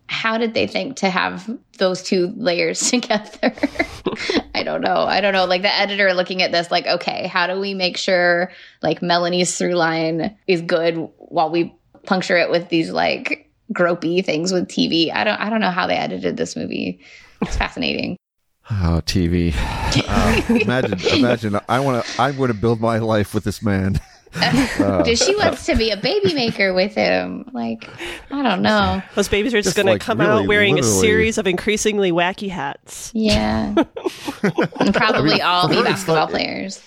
how did they think to have those two layers *laughs* together? I don't know. I don't know. Like the editor looking at this, like, okay, how do we make sure like Melanie's through line is good while we puncture it with these like gropey things with TV? I don't. I don't know how they edited this movie. It's fascinating. Oh, TV. *laughs* Uh, imagine, *laughs* imagine. I want to. I want to build my life with this man. *laughs* Uh, she wants to be a baby maker with him. Like, I don't know. Those babies are just, Just going like to come really, out wearing literally. a series of increasingly wacky hats. Yeah. and probably all be for her, it's basketball like- players.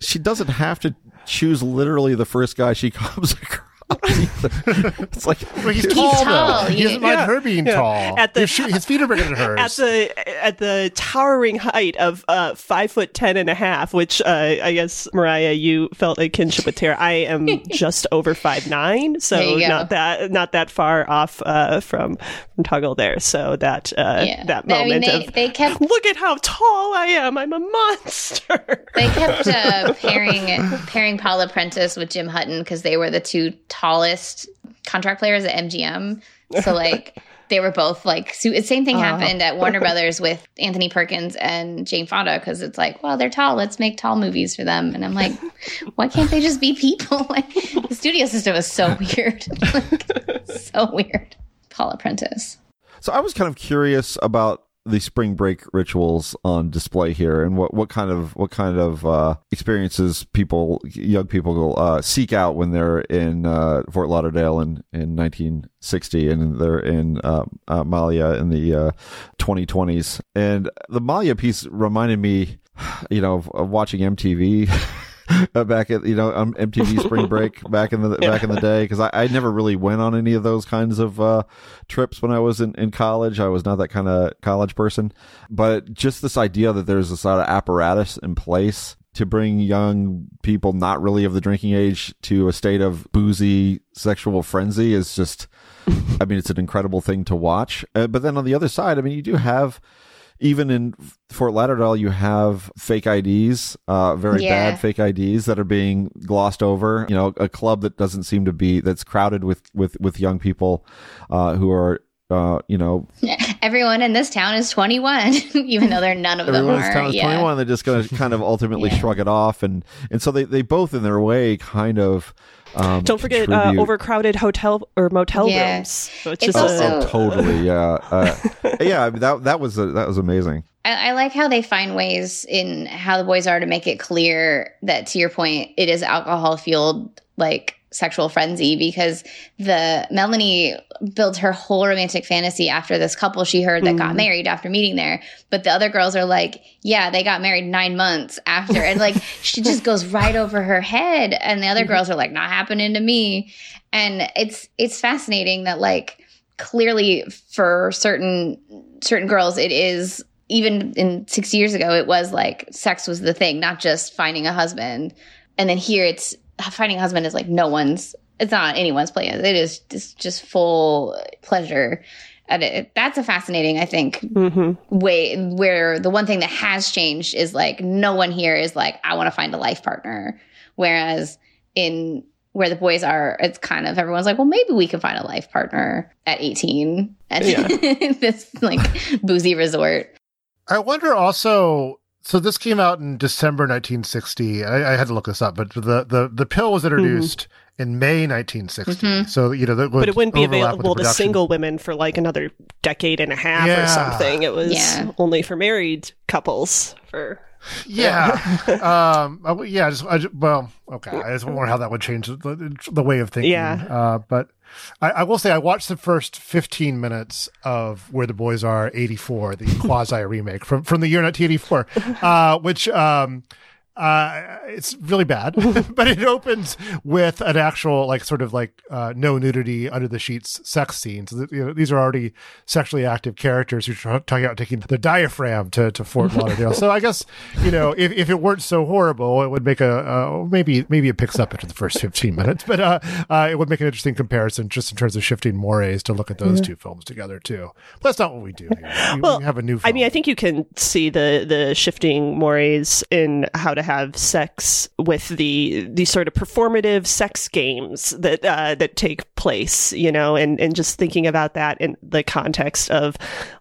She doesn't have to choose literally the first guy she comes across. Either. *laughs* it's like Well, he's, He's tall, tall. He He- doesn't mind Yeah. her being Yeah. tall. At the- his, his feet are bigger than *laughs* hers. At the at the towering height of uh, five foot ten and a half, which uh, I guess Marya, you felt a kinship with Tara. I am *laughs* just over five nine, so There you go. not that not that far off uh, from from Tuggle there. So that uh, Yeah. that I mean, moment they, of they kept look at how tall I am, I'm a monster. they kept uh, pairing pairing Paula Prentiss with Jim Hutton because they were the two tallest contract players at MGM. So like *laughs* they were both like so, same thing oh. happened at Warner *laughs* Brothers with Anthony Perkins and Jane Fonda because it's like well they're tall let's make tall movies for them and I'm like *laughs* why can't they just be people like the studio system is so weird like, so weird. Paula Prentiss. So I was kind of curious about the spring break rituals on display here, and what, what kind of what kind of uh, experiences people, young people, uh, seek out when they're in uh, Fort Lauderdale in, in 1960, and they're in uh, uh, Malia in the uh, 2020s. And the Malia piece reminded me, you know, of, of watching MTV. *laughs* *laughs* uh, back at you know um, MTV Spring Break *laughs* back in the back in the day because I, I never really went on any of those kinds of uh, trips when I was in, in college. I was not that kind of college person, but just this idea that there's this sort of apparatus in place to bring young people not really of the drinking age to a state of boozy sexual frenzy is just I mean it's an incredible thing to watch. Uh, but then on the other side, I mean you do have even in Fort Lauderdale, you have fake IDs, uh, very Yeah. bad fake IDs that are being glossed over. You know, a club that doesn't seem to be that's crowded with with with young people uh, who are. Uh, you know, *laughs* Everyone in this town is 21, *laughs* even though they're none of them everyone's are. town is yeah. 21. They're just going to kind of *laughs* ultimately Yeah. shrug it off, and and so they they both in their way kind of. Um, Don't forget uh, overcrowded hotel or motel Yeah. rooms. So It's just also- Oh, totally, yeah, uh, *laughs* yeah. I mean, that that was that was amazing. I, I like how they find ways in how the boys are to make it clear that, to your point, it is alcohol fueled like sexual frenzy because the Melanie built her whole romantic fantasy after this couple she heard that got mm. married after meeting there. But the other girls are like, yeah, they got married nine months after. And like, *laughs* she just goes right over her head. And the other mm-hmm. girls are like, not happening to me. And it's, it's fascinating that like, clearly for certain certain girls it is even in 60 years ago it was like sex was the thing not just finding a husband and then here it's finding a husband is like no one's it's not anyone's plan it is just just full pleasure and it, that's a fascinating i think Mhm. way where the one thing that has changed is like no one here is like i want to find a life partner whereas in where the boys are it's kind of everyone's like well maybe we can find a life partner at 18 at *laughs* this like boozy resort I wonder also. So this came out in December 1960. I, I had to look this up, but the the, the pill was introduced in May 1960. Mhm. So you know that would but it wouldn't be overlap with the available to single women for like another decade and a half Yeah. or something. It was Yeah. only for married couples for Yeah, *laughs* um, yeah. I just, I just, well, okay. I just wonder how that would change the, the way of thinking. Yeah. Uh, but I, I will say I watched the first 15 minutes of Where the Boys Are 84, the *laughs* quasi remake from from the year 1984, uh, which um, uh, it's really bad, *laughs* but it opens with an actual like sort of like uh, no nudity under the sheets sex scene. So you know, these are already sexually active characters who are talking about taking their diaphragm to, to Fort Lauderdale. so I guess you know if, if it weren't so horrible, it would make a uh, maybe maybe it picks up after the first fifteen minutes, but uh, uh, it would make an interesting comparison just in terms of shifting mores to look at those two films together too. But that's not what we do. Here. We, Well, we have a new. Film. I mean, I think you can see the the shifting mores in how to have sex with the the sort of performative sex games that uh, that take place, you know, and and just thinking about that in the context of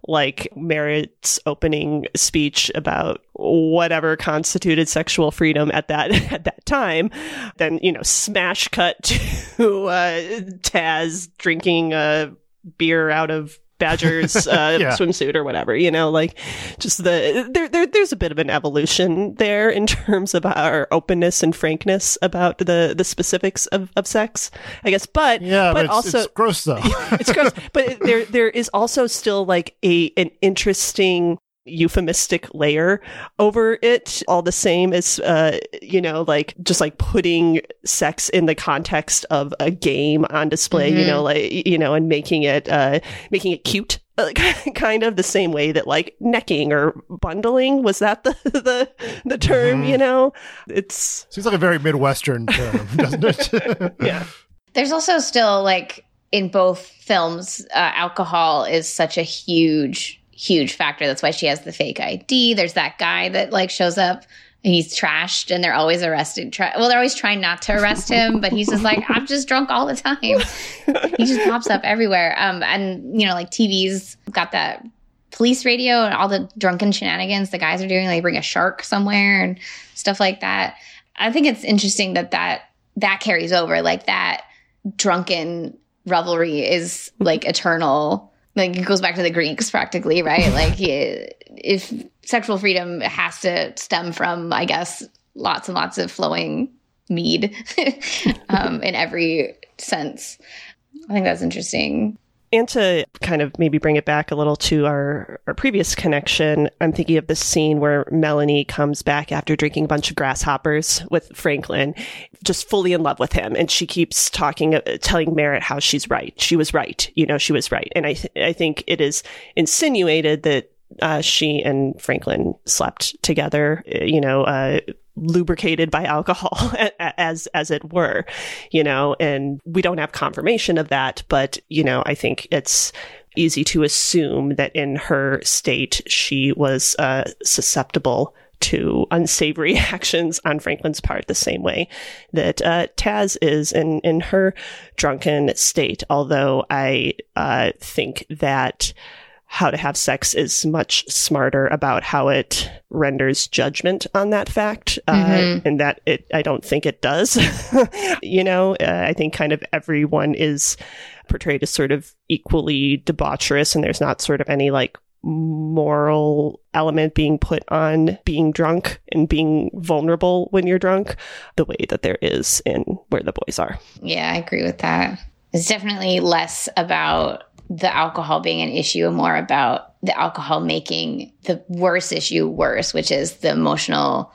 like Merritt's opening speech about whatever constituted sexual freedom at that *laughs* at that time, then you know, smash cut *laughs* to uh, Taz drinking a beer out of Badger's *laughs* uh, Yeah. swimsuit or whatever. You know, like just the there, there there's a bit of an evolution there in terms of our openness and frankness about the the specifics of, of sex, I guess. But Yeah, but, but it's, also it's gross though. *laughs* it's gross. But there there is also still like a an interesting euphemistic layer over it all the same as uh you know like just like putting sex in the context of a game on display you know like you know and making it uh making it cute uh, *laughs* kind of the same way that like necking or bundling was that the *laughs* the, the term you know? It's Seems like a very Midwestern term, *laughs* doesn't it? yeah. There's also still like in both films, uh, alcohol is such a huge, huge factor. That's why she has the fake ID. There's that guy that like shows up. and He's trashed, and they're always arrested. Try- well, they're always trying not to arrest him, but he's just like, I'm just drunk all the time. *laughs* he just pops up everywhere. Um, and you know, like TV's got that police radio and all the drunken shenanigans the guys are doing. Like bring a shark somewhere and stuff like that. I think it's interesting that that that carries over. Like that drunken revelry is like eternal. Like it goes back to the Greeks practically, right? *laughs* like if sexual freedom has to stem from, I guess, lots and lots of flowing mead *laughs* um, in every sense. I think that's interesting. And to kind of maybe bring it back a little to our, our previous connection, I'm thinking of this scene where Melanie comes back after drinking a bunch of grasshoppers with Franklin, just fully in love with him. And she keeps talking, uh, telling Merritt how she's right. She was right. You know, she was right. And I, th- I think it is insinuated that uh, she and Franklin slept together, uh, you know, uh, lubricated by alcohol *laughs* as as it were you know and we don't have confirmation of that but you know i think it's easy to assume that in her state she was uh, susceptible to unsavory *laughs* actions on Franklin's part the same way that uh, Taz is in in her drunken state although i uh, think that how to have sex is much smarter about how it renders judgment on that fact uh, Mhm. and that it i don't think it does *laughs* you know uh, i think kind of everyone is portrayed as sort of equally debaucherous and there's not sort of any like moral element being put on being drunk and being vulnerable when you're drunk the way that there is in where the boys are Yeah, I agree with that. It's definitely less about the alcohol being an issue and more about the alcohol making the worse issue worse, which is the emotional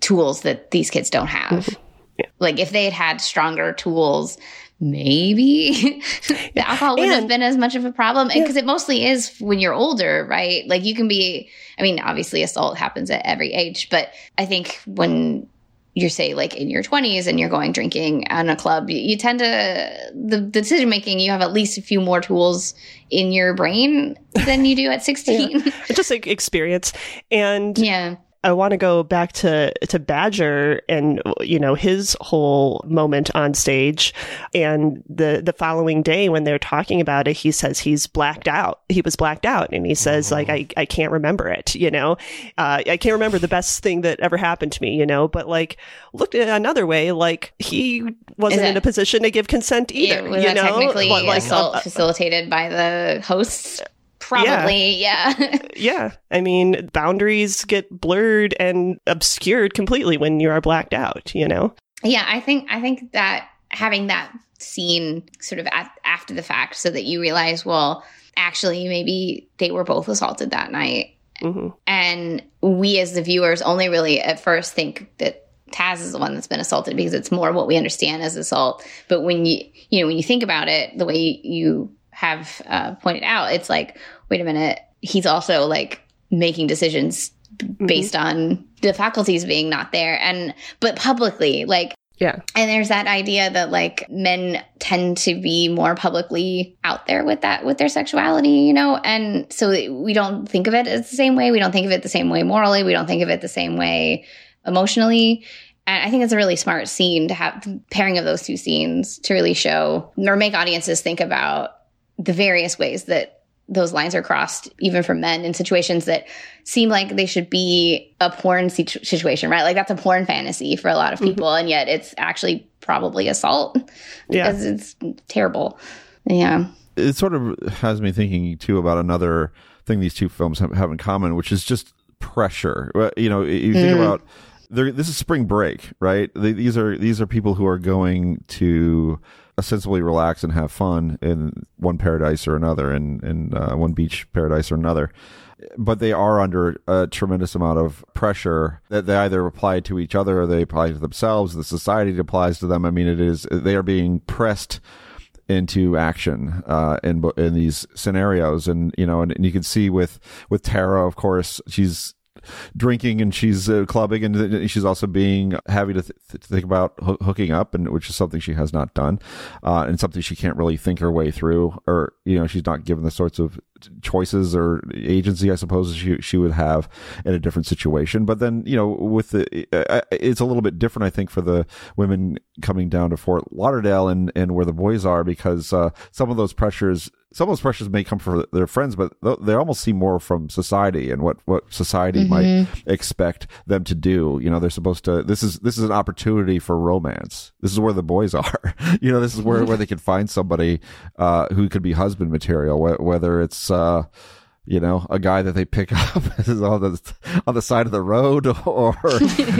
tools that these kids don't have. Mm-hmm. Like if they had had stronger tools, maybe *laughs* the alcohol wouldn't have been as much of a problem. Because it mostly is when you're older, right? Like you can be I mean, obviously assault happens at every age, but I think when you're say like in your 20s and you're going drinking on a club you, you tend to the, the decision making you have at least a few more tools in your brain than you do at *laughs* 16 It's just like experience. And yeah I want to go back to to Badger and you know his whole moment on stage, and the the following day when they're talking about it, he says he's blacked out. He was blacked out, and he says like I I can't remember it. You know, uh, I can't remember the best thing that ever happened to me. You know, but like looked at it another way, like he wasn't Is in a position to give consent either. yeah, was you that know, technically What, like assault uh, facilitated by the hosts probably yeah, *laughs* yeah, I mean boundaries get blurred and obscured completely when you are blacked out. You know. yeah i think i think that having that scene sort of at, after the fact so that you realize well actually maybe they were both assaulted that night hmm and we as the viewers only really at first think that Taz is the one that's been assaulted because it's more what we understand as assault. But when you you know when you think about it, the way you have uh, pointed out, it's like wait a minute, he's also like making decisions b- based on the faculties being not there, and but publicly like Yeah. and there's that idea that like men tend to be more publicly out there with that, with their sexuality, you know? And so we don't think of it as the same way. We don't think of it the same way morally. We don't think of it the same way emotionally. And I think it's a really smart scene to have pairing of those two scenes to really show or make audiences think about the various ways that those lines are crossed, even for men in situations that seem like they should be a porn situ- situation, right? Like that's a porn fantasy for a lot of people, and yet it's actually probably assault Yeah. because it's terrible. Yeah. it sort of has me thinking too about another thing these two films have, have in common, which is just pressure. You know, you think Mm. about this is spring break, right? These are these are people who are going to ostensibly relax and have fun in one paradise or another, in in uh, one beach paradise or another. But they are under a tremendous amount of pressure that they either apply to each other or they apply to themselves. The society applies to them. I mean, it is they are being pressed into action uh, in in these scenarios, and you know, and, and you can see with with Tara, of course, she's drinking and she's uh, clubbing and th- she's also being having to, th- think about ho- hooking up and which is something she has not done uh, and something she can't really think her way through or you know she's not given the sorts of choices or agency I suppose she she would have in a different situation. But then you know with the uh, it's a little bit different I think for the women coming down to Fort Lauderdale and and where the boys are because uh, some of those pressures some of those pressures may come from their friends, but they almost see more from society and what, what society might expect them to do. You know, they're supposed to, this is, this is an opportunity for romance. This is where the boys *laughs* are. you know, this is where, where they can find somebody, uh, who could be husband material, wh- whether it's, uh, you know, a guy that they pick *laughs* up *laughs* on the on the side of the road, *laughs* or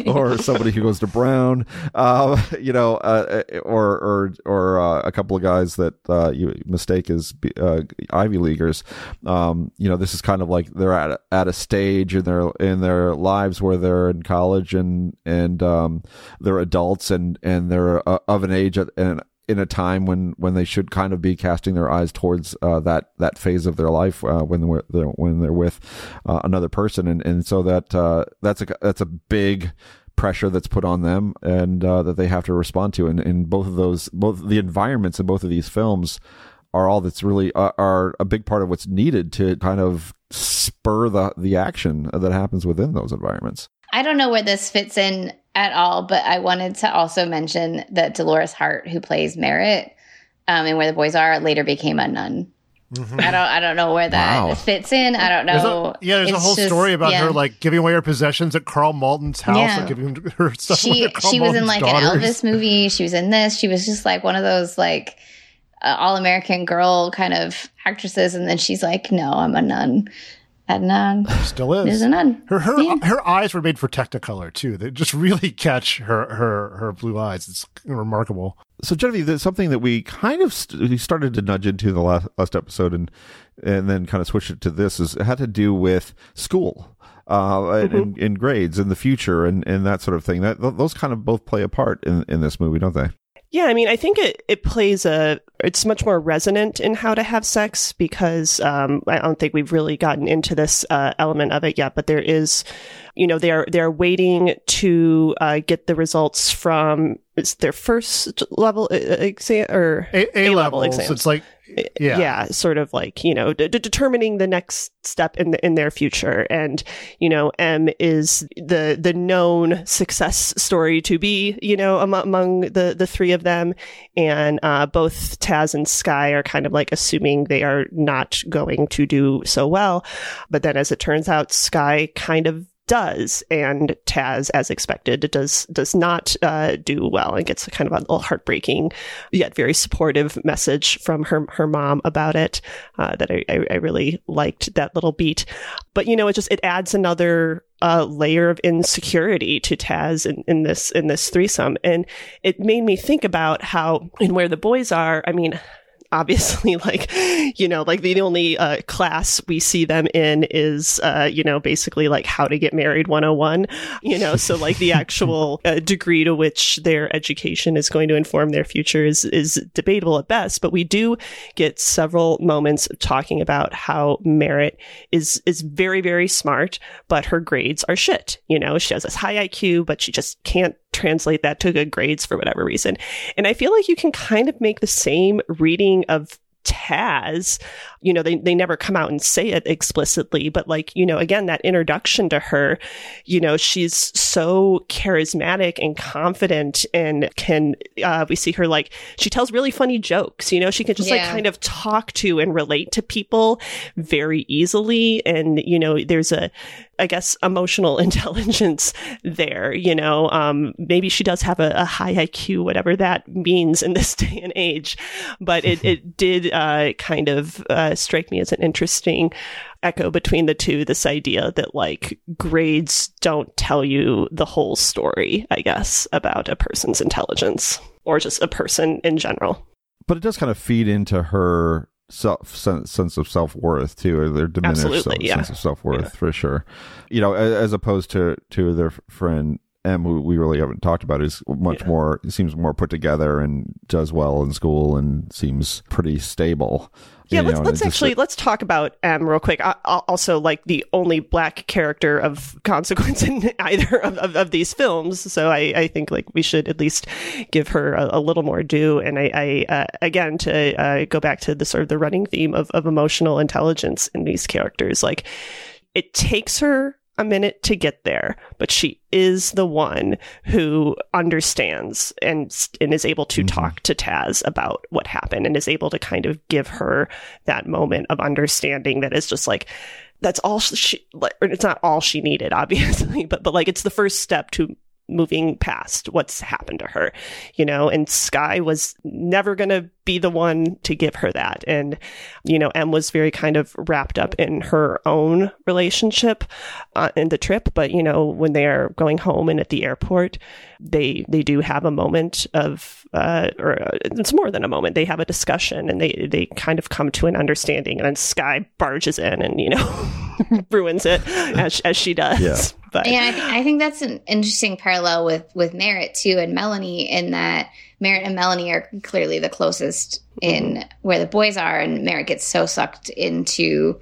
or somebody who goes to Brown, uh, you know, uh, or or or uh, a couple of guys that uh, you mistake as uh, Ivy Leaguers. Um, you know, this is kind of like they're at a, at a stage in their in their lives where they're in college and and um, they're adults and and they're uh, of an age and in a time when when they should kind of be casting their eyes towards uh, that that phase of their life uh, when they're, when they're with uh, another person and and so that uh, that's a that's a big pressure that's put on them and uh, that they have to respond to and, and both of those both the environments in both of these films are all that's really uh, are a big part of what's needed to kind of spur the the action that happens within those environments. I don't know where this fits in at all, but I wanted to also mention that Dolores Hart, who plays Merritt, um, and where the boys are, later became a nun. Mm-hmm. I don't, I don't know where that wow. fits in. I don't know. There's a, yeah, there's it's a whole just, story about yeah. her like giving away her possessions at Karl Malden's house Yeah. and giving *laughs* her stuff. She, away to Carl she was in like daughters. an Elvis movie. She was in this. She was just like one of those like uh, all American girl kind of actresses, and then she's like, "No, I'm a nun." And nun Still is. is a nun. Her her Yeah. her eyes were made for Technicolor too. They just *laughs* really catch her her her blue eyes. It's remarkable. so Genevieve, there's something that we kind of st- we started to nudge into the last, last episode, and and then kind of switched it to this. Is it had to do with school, uh, and, and, and grades in the future, and, and that sort of thing. That those kind of both play a part in in this movie, don't they? Yeah, I mean, I think it, it plays a, it's much more resonant in how to have sex because um, I don't think we've really gotten into this uh, element of it yet, but there is, you know, they're, they're waiting to uh, get the results from it's their first level uh, exam or A, A levels. exams. It's like yeah. yeah, sort of like you know, d- d- determining the next step in the, in their future, and you know, Em is the the known success story to be, you know, among, among the the three of them, and uh, both Taz and Sky are kind of like assuming they are not going to do so well, but then as it turns out, Sky kind of does, and Taz, as expected, does does not uh, do well and gets kind of a little heartbreaking yet very supportive message from her her mom about it uh, that I, I, I really liked that little beat. But you know, it just it adds another uh, layer of insecurity to Taz in, in this in this threesome, and it made me think about how and where the boys are. I mean obviously *laughs* like you know like the only uh, class we see them in is uh, you know basically like how to get married 101 you know? So like the actual *laughs* uh, degree to which their education is going to inform their future is is debatable at best. But we do get several moments of talking about how Merritt is is very very smart but her grades are shit you know? She has this high IQ but she just can't translate that to good grades for whatever reason. And I feel like you can kind of make the same reading of Taz. You know, they, they never come out and say it explicitly, but like, you know, again, that introduction to her, you know, she's so charismatic and confident and can, uh, we see her like, she tells really funny jokes, you know, she can just like kind of talk to and relate to people very easily. And, you know, there's a, I guess, emotional *laughs* intelligence there. You know, um, maybe she does have a, a, high IQ, whatever that means in this *laughs* day and age. But it, it *laughs* did uh, kind of uh, strike me as an interesting echo between the two this idea that like grades don't tell you the whole story, I guess, about a person's intelligence or just a person in general. But it does kind of feed into her self sense, sense of self worth too, or their diminished self, yeah. sense of self worth yeah. for sure. You know, as, as, opposed to to their friend Em, who we really haven't talked about, is much yeah. more seems more put together and does well in school and seems pretty stable. Yeah, let's, know, let's actually let's talk about Em real quick. I, also, like the only black character of *laughs* consequence in either of, of, of these films, so I, I, think like we should at least give her a, a little more due. And I, I uh, again to uh, go back to the sort of the running theme of, of emotional intelligence in these characters, like it takes her a minute to get there, but she is the one who understands and and is able to mm-hmm. talk to Taz about what happened and is able to kind of give her that moment of understanding that is just like that's all she it's not all she needed *laughs* obviously but but like it's the first step to moving past what's happened to her, you know, and Sky was never going to be the one to give her that. And, you know, Em was very kind of wrapped up in her own relationship uh, in the trip. But, you know, when they are going home and at the airport, they, they do have a moment of, uh, or uh, it's more than a moment. They have a discussion and they, they kind of come to an understanding and then Sky barges in and, you know, *laughs* ruins it *laughs* as, as she does. Yeah. But and I, th- I think that's an interesting parallel with with Merritt too and Melanie in that Merritt and Melanie are clearly the closest in mm-hmm. where the boys are, and Merritt gets so sucked into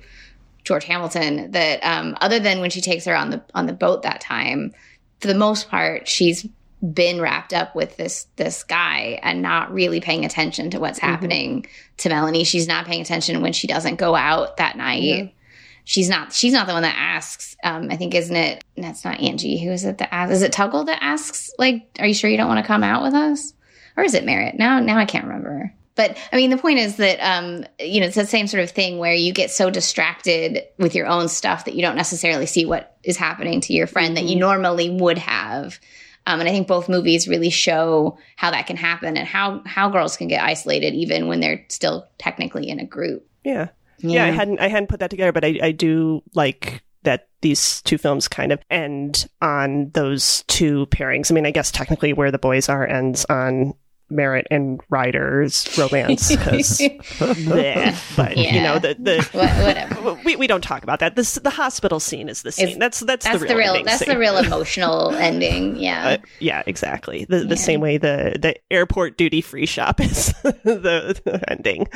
George Hamilton that um, other than when she takes her on the on the boat that time, for the most part, she's been wrapped up with this this guy and not really paying attention to what's mm-hmm. happening to Melanie. She's not paying attention when she doesn't go out that night. Mm-hmm she's not she's not the one that asks. Um, I think isn't it? That's not Angie. Who is it that asks? Is it Tuggle that asks? Like, are you sure you don't want to come out with us? Or is it Merritt? Now, now I can't remember. But I mean, the point is that um, you know it's the same sort of thing where you get so distracted with your own stuff that you don't necessarily see what is happening to your friend mm-hmm. that you mm-hmm. normally would have. Um, and I think both movies really show how that can happen and how how girls can get isolated even when they're still technically in a group. Yeah. Yeah, yeah I hadn't I hadn't put that together, but I, I do like that these two films kind of end on those two pairings. I mean, I guess technically where the boys are ends on Merritt and Ryder's romance because *laughs* but yeah. you know the the *laughs* whatever. we, we don't talk about that. This the hospital scene is the scene it's, that's that's, that's the real, the real that's scene. the real *laughs* emotional ending yeah. Uh, yeah exactly. The the yeah. same way the the airport duty free shop is the, the, ending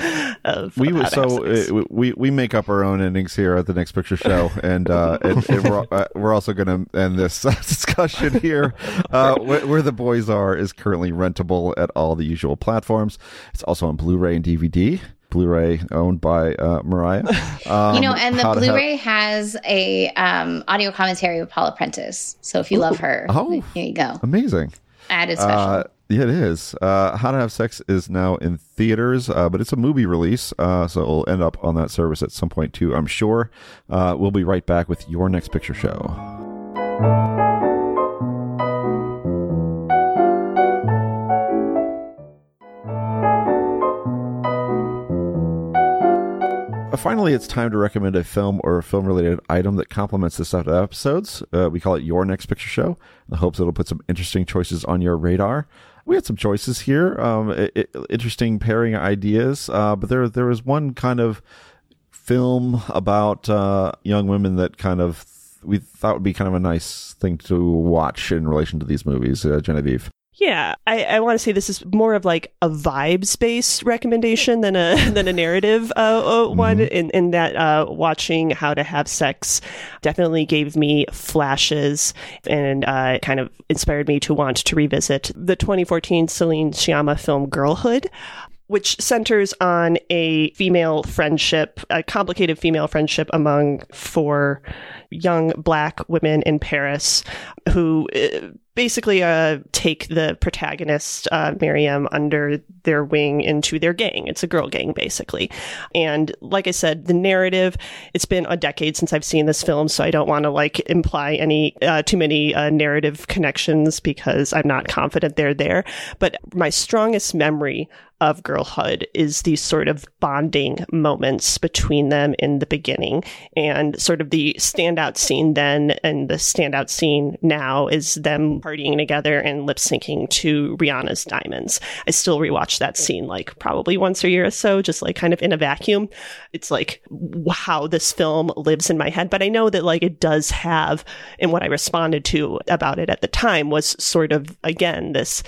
of we of so uh, we we make up our own endings here at the next picture show and uh and, and we're, uh, we're also going to end this discussion here. Uh where, where the boys are is currently rentable at all all the usual platforms. It's also on Blu-ray and DVD. Blu-ray owned by uh, Marya. *laughs* Um, you know, and the Blu-ray has a um, audio commentary with Paula Prentiss. So if you Ooh. love her, oh, here you go. Amazing. Added special. Uh, yeah, it is. Uh, How to Have Sex is now in theaters, uh, but it's a movie release, uh, so it'll end up on that service at some point too, I'm sure. Uh, we'll be right back with your next picture show. Finally, it's time to recommend a film or a film related item that complements this set of episodes. Uh, we call it Your Next Picture Show in the hopes it'll put some interesting choices on your radar. We had some choices here, um, it, it, interesting pairing ideas, uh, but there there was one kind of film about uh, young women that kind of we thought would be kind of a nice thing to watch in relation to these movies, uh, Genevieve. Yeah, I, I want to say this is more of like a vibes based recommendation than a *laughs* than a narrative uh, uh, one. Mm-hmm. In in that uh, watching How to Have Sex definitely gave me flashes and uh, kind of inspired me to want to revisit the 2014 Celine Sciamma film Girlhood which centers on a female friendship, a complicated female friendship among four young black women in Paris who uh, basically uh, take the protagonist, uh, Miriam, under their wing into their gang. It's a girl gang, basically. And like I said, the narrative, it's been a decade since I've seen this film, so I don't want to like imply any uh, too many uh, narrative connections because I'm not confident they're there. But my strongest memory of girlhood is these sort of bonding moments between them in the beginning. And sort of the standout scene then and the standout scene now is them partying together and lip syncing to Rihanna's Diamonds. I still rewatch that scene like probably once a year or so, just like kind of in a vacuum. It's like how this film lives in my head. But I know that like it does have, and what I responded to about it at the time was sort of, again, this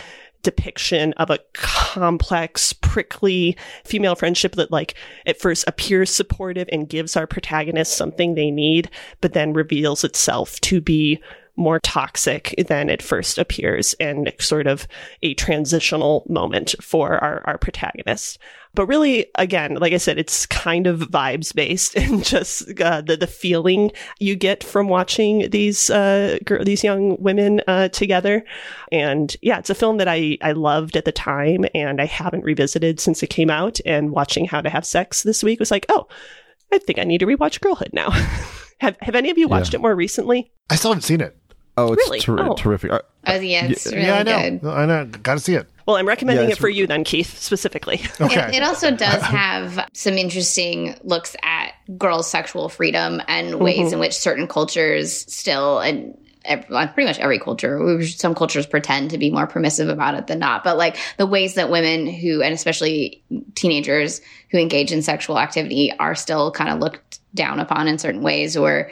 depiction of a complex, prickly female friendship that, like, at first appears supportive and gives our protagonist something they need, but then reveals itself to be more toxic than it first appears and sort of a transitional moment for our, our protagonist. But really, again, like I said, it's kind of vibes based *laughs* and just uh, the the feeling you get from watching these uh, gr- these young women uh, together. And yeah, it's a film that I I loved at the time, and I haven't revisited since it came out. And watching How to Have Sex this week was like, oh, I think I need to rewatch Girlhood now. *laughs* have Have any of you watched Yeah. it more recently? I still haven't seen it. Oh, it's Really? ter- Oh. terrific. I- Oh, yeah, it's really yeah, I know. good. I know. Got to see it. Well, I'm recommending Yeah, it for re- you then, Keith, specifically. *laughs* Okay. It, it also does *laughs* have some interesting looks at girls' sexual freedom and mm-hmm. ways in which certain cultures still and well, uh, pretty much every culture, some cultures pretend to be more permissive about it than not. But like the ways that women who, and especially teenagers who engage in sexual activity, are still kind of looked down upon in certain ways, or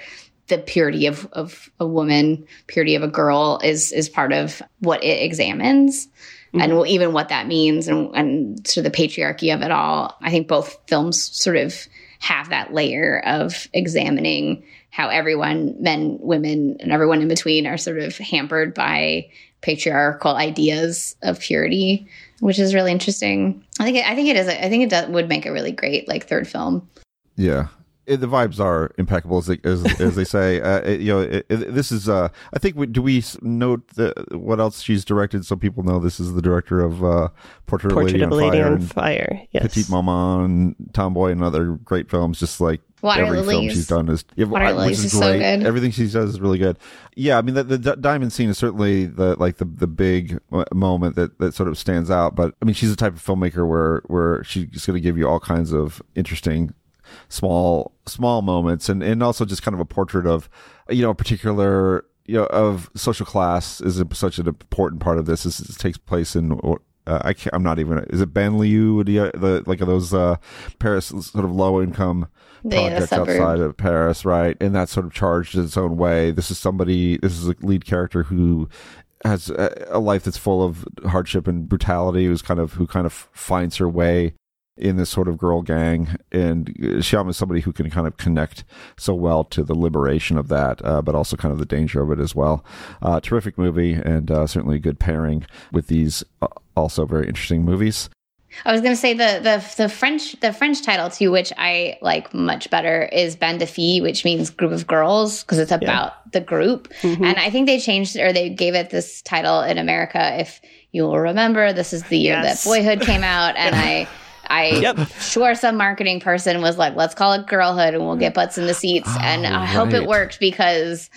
the purity of, of a woman, purity of a girl is is part of what it examines and mm-hmm. even what that means and, and sort of the patriarchy of it all. I think both films sort of have that layer of examining how everyone, men, women, and everyone in between are sort of hampered by patriarchal ideas of purity, which is really interesting. I think it, I think it is. a- I think it does, would make a really great like third film. Yeah. It, the vibes are impeccable, as they, as, as they say. *laughs* Uh, it- you know, it, it- this is. Uh, I think. We, do we s- note the, what else she's directed, so people know this is the director of uh, Portrait, of a Portrait Lady of a on Fire, on and Fire. Yes. Petite Maman, Tomboy, and other great films. Just like Water every film she's done is, yeah, Water I- which Lilies is is so great. good. Everything she does is really good. Yeah, I mean, the, the di- diamond scene is certainly the like the the big moment that that sort of stands out. But I mean, she's the type of filmmaker where where she's going to give you all kinds of interesting small small moments and and also just kind of a portrait of you know a particular you know of social class is such an important part of this. This, this takes place in uh, I can't, I'm not even is it Banlieue the, the like those uh Paris sort of low income the projects outside of Paris right? And that's sort of charged in its own way. This is somebody this is a lead character who has a, a life that's full of hardship and brutality who's kind of who kind of finds her way in this sort of girl gang and Sciamma is somebody who can kind of connect so well to the liberation of that uh, but also kind of the danger of it as well uh, terrific movie and uh, certainly a good pairing with these uh, also very interesting movies I was going to say the the the French the French title too, which I like much better, is Bande de Filles, which means group of girls because it's about the group. Mm-hmm. And I think they changed it or they gave it this title in America. If you will remember, this is the year Yes. that Boyhood came out, and *laughs* I. I Yep. sure some marketing person was like, let's call it girlhood and we'll get butts in the seats. and I hope it worked because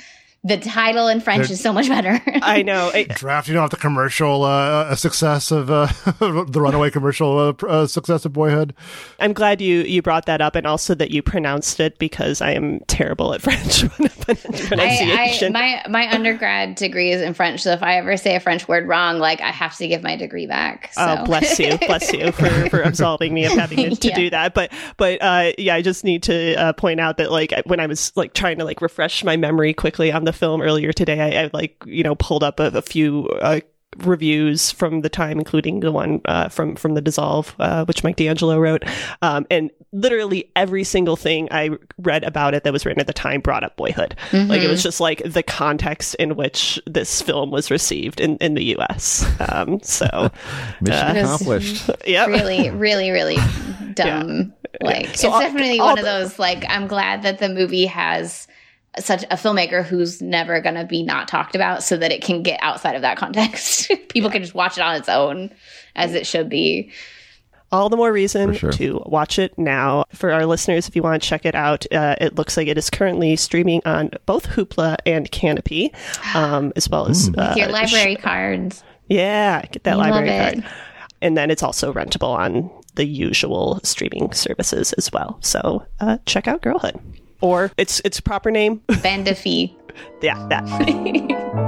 the title in French They're- is so much better. *laughs* I know. I, Drafting off the commercial uh, success of uh, *laughs* the runaway commercial uh, uh, success of Boyhood. I'm glad you you brought that up, and also that you pronounced it because I am terrible at *laughs* French I, pronunciation. I, my my undergrad degree is in French, so if I ever say a French word wrong, like I have to give my degree back. So. Oh, bless you, bless you for, for absolving me of having to, to Yeah. do that. But but uh, yeah, I just need to uh, point out that like when I was like trying to like refresh my memory quickly on the film earlier today, I, I like you know pulled up a, a few. Uh, reviews from the time including the one uh, from from the dissolve uh, which mike d'angelo wrote um, and literally every single thing i read about it that was written at the time brought up boyhood like it was just like the context in which this film was received in, in the us um, so *laughs* mission is- accomplished *laughs* yeah really, really, really *laughs* dumb. Like So it's definitely one of those. Like I'm glad that the movie has such a filmmaker who's never going to be not talked about so that it can get outside of that context. *laughs* People can just watch it on its own as it should be. All the more reason sure. to watch it now. For our listeners, if you want to check it out, uh, it looks like it is currently streaming on both Hoopla and Kanopy, *gasps* um, as well as uh, Your library cards. Yeah, get that We love library card. And then it's also rentable on the usual streaming services as well. So uh, check out Girlhood. Or its its proper name. *laughs* Bande de Filles. yeah, that. *laughs*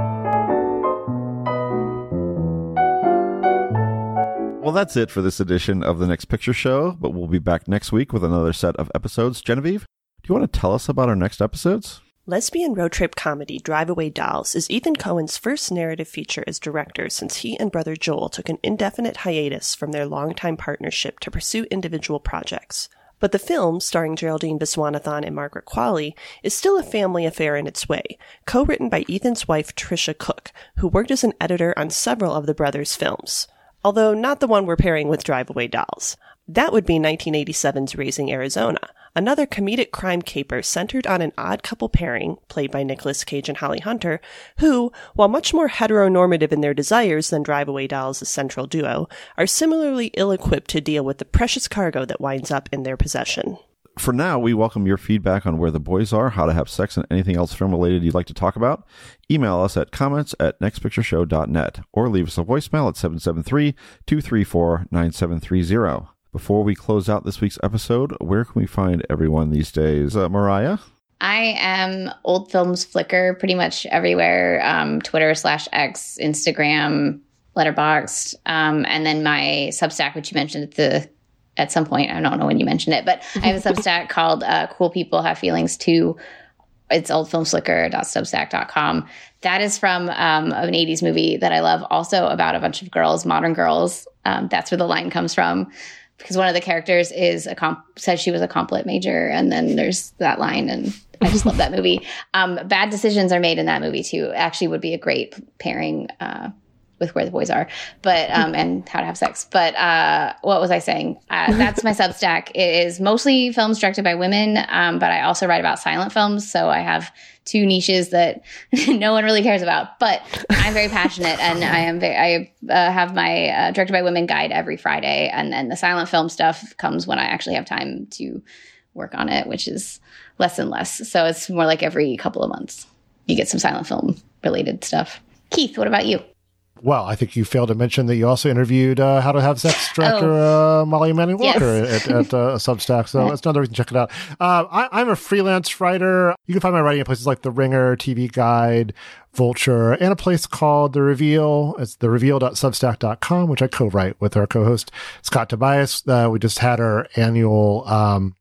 Well, that's it for this edition of the Next Picture Show, but we'll be back next week with another set of episodes. Genevieve, do you want to tell us about our next episodes? Lesbian road trip comedy Drive Away Dolls is Ethan Coen's first narrative feature as director since he and brother Joel took an indefinite hiatus from their longtime partnership to pursue individual projects. But the film, starring Geraldine Viswanathan and Margaret Qualley, is still a family affair in its way, co-written by Ethan's wife Tricia Cook, who worked as an editor on several of the brothers' films. Although not the one we're pairing with Drive Away Dolls. That would be 1987's Raising Arizona, another comedic crime caper centered on an odd couple pairing, played by Nicolas Cage and Holly Hunter, who, while much more heteronormative in their desires than Drive Away Dolls' central duo, are similarly ill-equipped to deal with the precious cargo that winds up in their possession. For now, we welcome your feedback on where the boys are, how to have sex, and anything else film related you'd like to talk about. Email us at comments at nextpictureshow.net or leave us a voicemail at 773 234 9730. Before we close out this week's episode, where can we find everyone these days? Uh, Marya? I am old films flicker pretty much everywhere um, Twitter slash X, Instagram, Letterboxd, um, and then my Substack, which you mentioned at the at some point. I don't know when you mentioned it, but I have a Substack *laughs* called uh, "Cool People Have Feelings Too." It's oldfilmsflicker.substack.com. That is from um, an 80s movie that I love, also about a bunch of girls, modern girls. Um, that's where the line comes from because one of the characters is a comp says she was a comp lit major, and then there's that line, and I just love that movie. Um, bad decisions are made in that movie too. Actually, would be a great pairing uh, with where the boys are, but um, and how to have sex. But uh, what was I saying? Uh, that's my *laughs* Substack. It is mostly films directed by women, um, but I also write about silent films. So I have two niches that *laughs* no one really cares about. But I'm very passionate, and I am very. I uh, have my uh, directed by women guide every Friday, and then the silent film stuff comes when I actually have time to work on it, which is less and less. So it's more like every couple of months you get some silent film related stuff. Keith, what about you? Well, I think you failed to mention that you also interviewed uh, How to Have Sex *laughs* director uh, Molly Manning Walker Yes. at, at uh, *laughs* Substack. So that's another reason to check it out. Uh, I, I'm a freelance writer. You can find my writing at places like The Ringer, TV Guide, Vulture, and a place called The Reveal. It's thereveal.substack.com, which I co-write with our co-host Scott Tobias. Uh, we just had our annual um,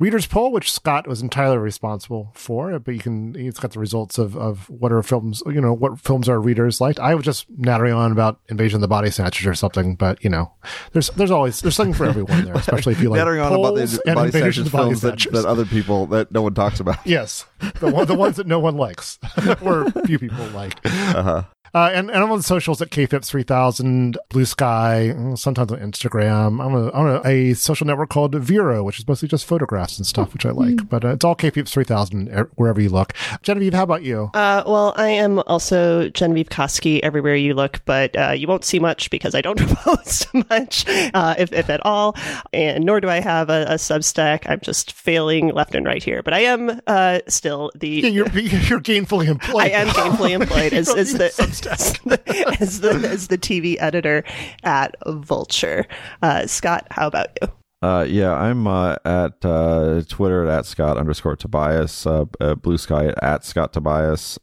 readers poll, which Scott was entirely responsible for, but you can, it's got the results of, of what are films, you know, what films our readers liked. I was just nattering on about Invasion of the Body Snatchers or something, but you know, there's, there's always, there's something for everyone there, especially if you *laughs* like Nattering on about the and body snatchers the Body films that, that other people, that no one talks about. Yes, the one, the ones that no one likes, *laughs* or few people like. Uh-huh. Uh, and, and I'm on the socials at kphipps3000, Blue Sky, mm, sometimes on Instagram. I'm, a, on a, social network called Vero, which is mostly just photographs and stuff, which I like. But uh, it's all kphipps3000 er- wherever you look. Genevieve, how about you? Uh, well, I am also Genevieve Koski everywhere you look, but uh, you won't see much because I don't *laughs* post much, uh, if, if at all. And nor do I have a, a Substack. I'm just failing left and right here. But I am uh, still the. Yeah, you're, *laughs* you're gainfully employed. I am gainfully employed *laughs* as, don't *laughs* as, need the, as the as the TV editor at Vulture. Uh, Scott, how about you? Uh, yeah, I'm uh, at uh, Twitter at Scott underscore Tobias, uh, uh, Blue Sky at, at Scott Tobias,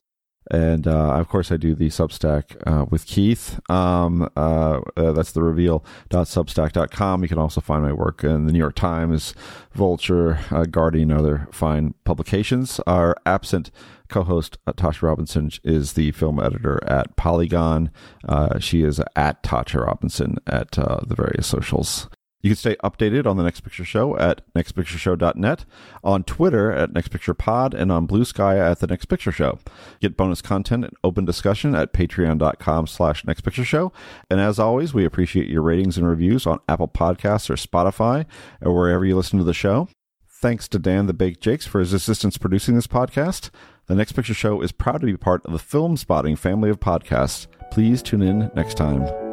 and uh, of course I do the Substack uh, with Keith. Um, uh, uh, that's the reveal.substack.com. You can also find my work in the New York Times, Vulture, uh, Guardian, other fine publications. Our absent co-host uh, Tasha Robinson is the film editor at Polygon. Uh, she is at Tasha Robinson at uh, the various socials. You can stay updated on the Next Picture Show at nextpictureshow.net, on Twitter at nextpicturepod, and on Blue Sky at the Next Picture Show. Get bonus content and open discussion at patreon.com slash nextpictureshow. And as always, we appreciate your ratings and reviews on Apple Podcasts or Spotify or wherever you listen to the show. Thanks to Dan the Bake Jakes for his assistance producing this podcast. The Next Picture Show is proud to be part of the Filmspotting family of podcasts. Please tune in next time.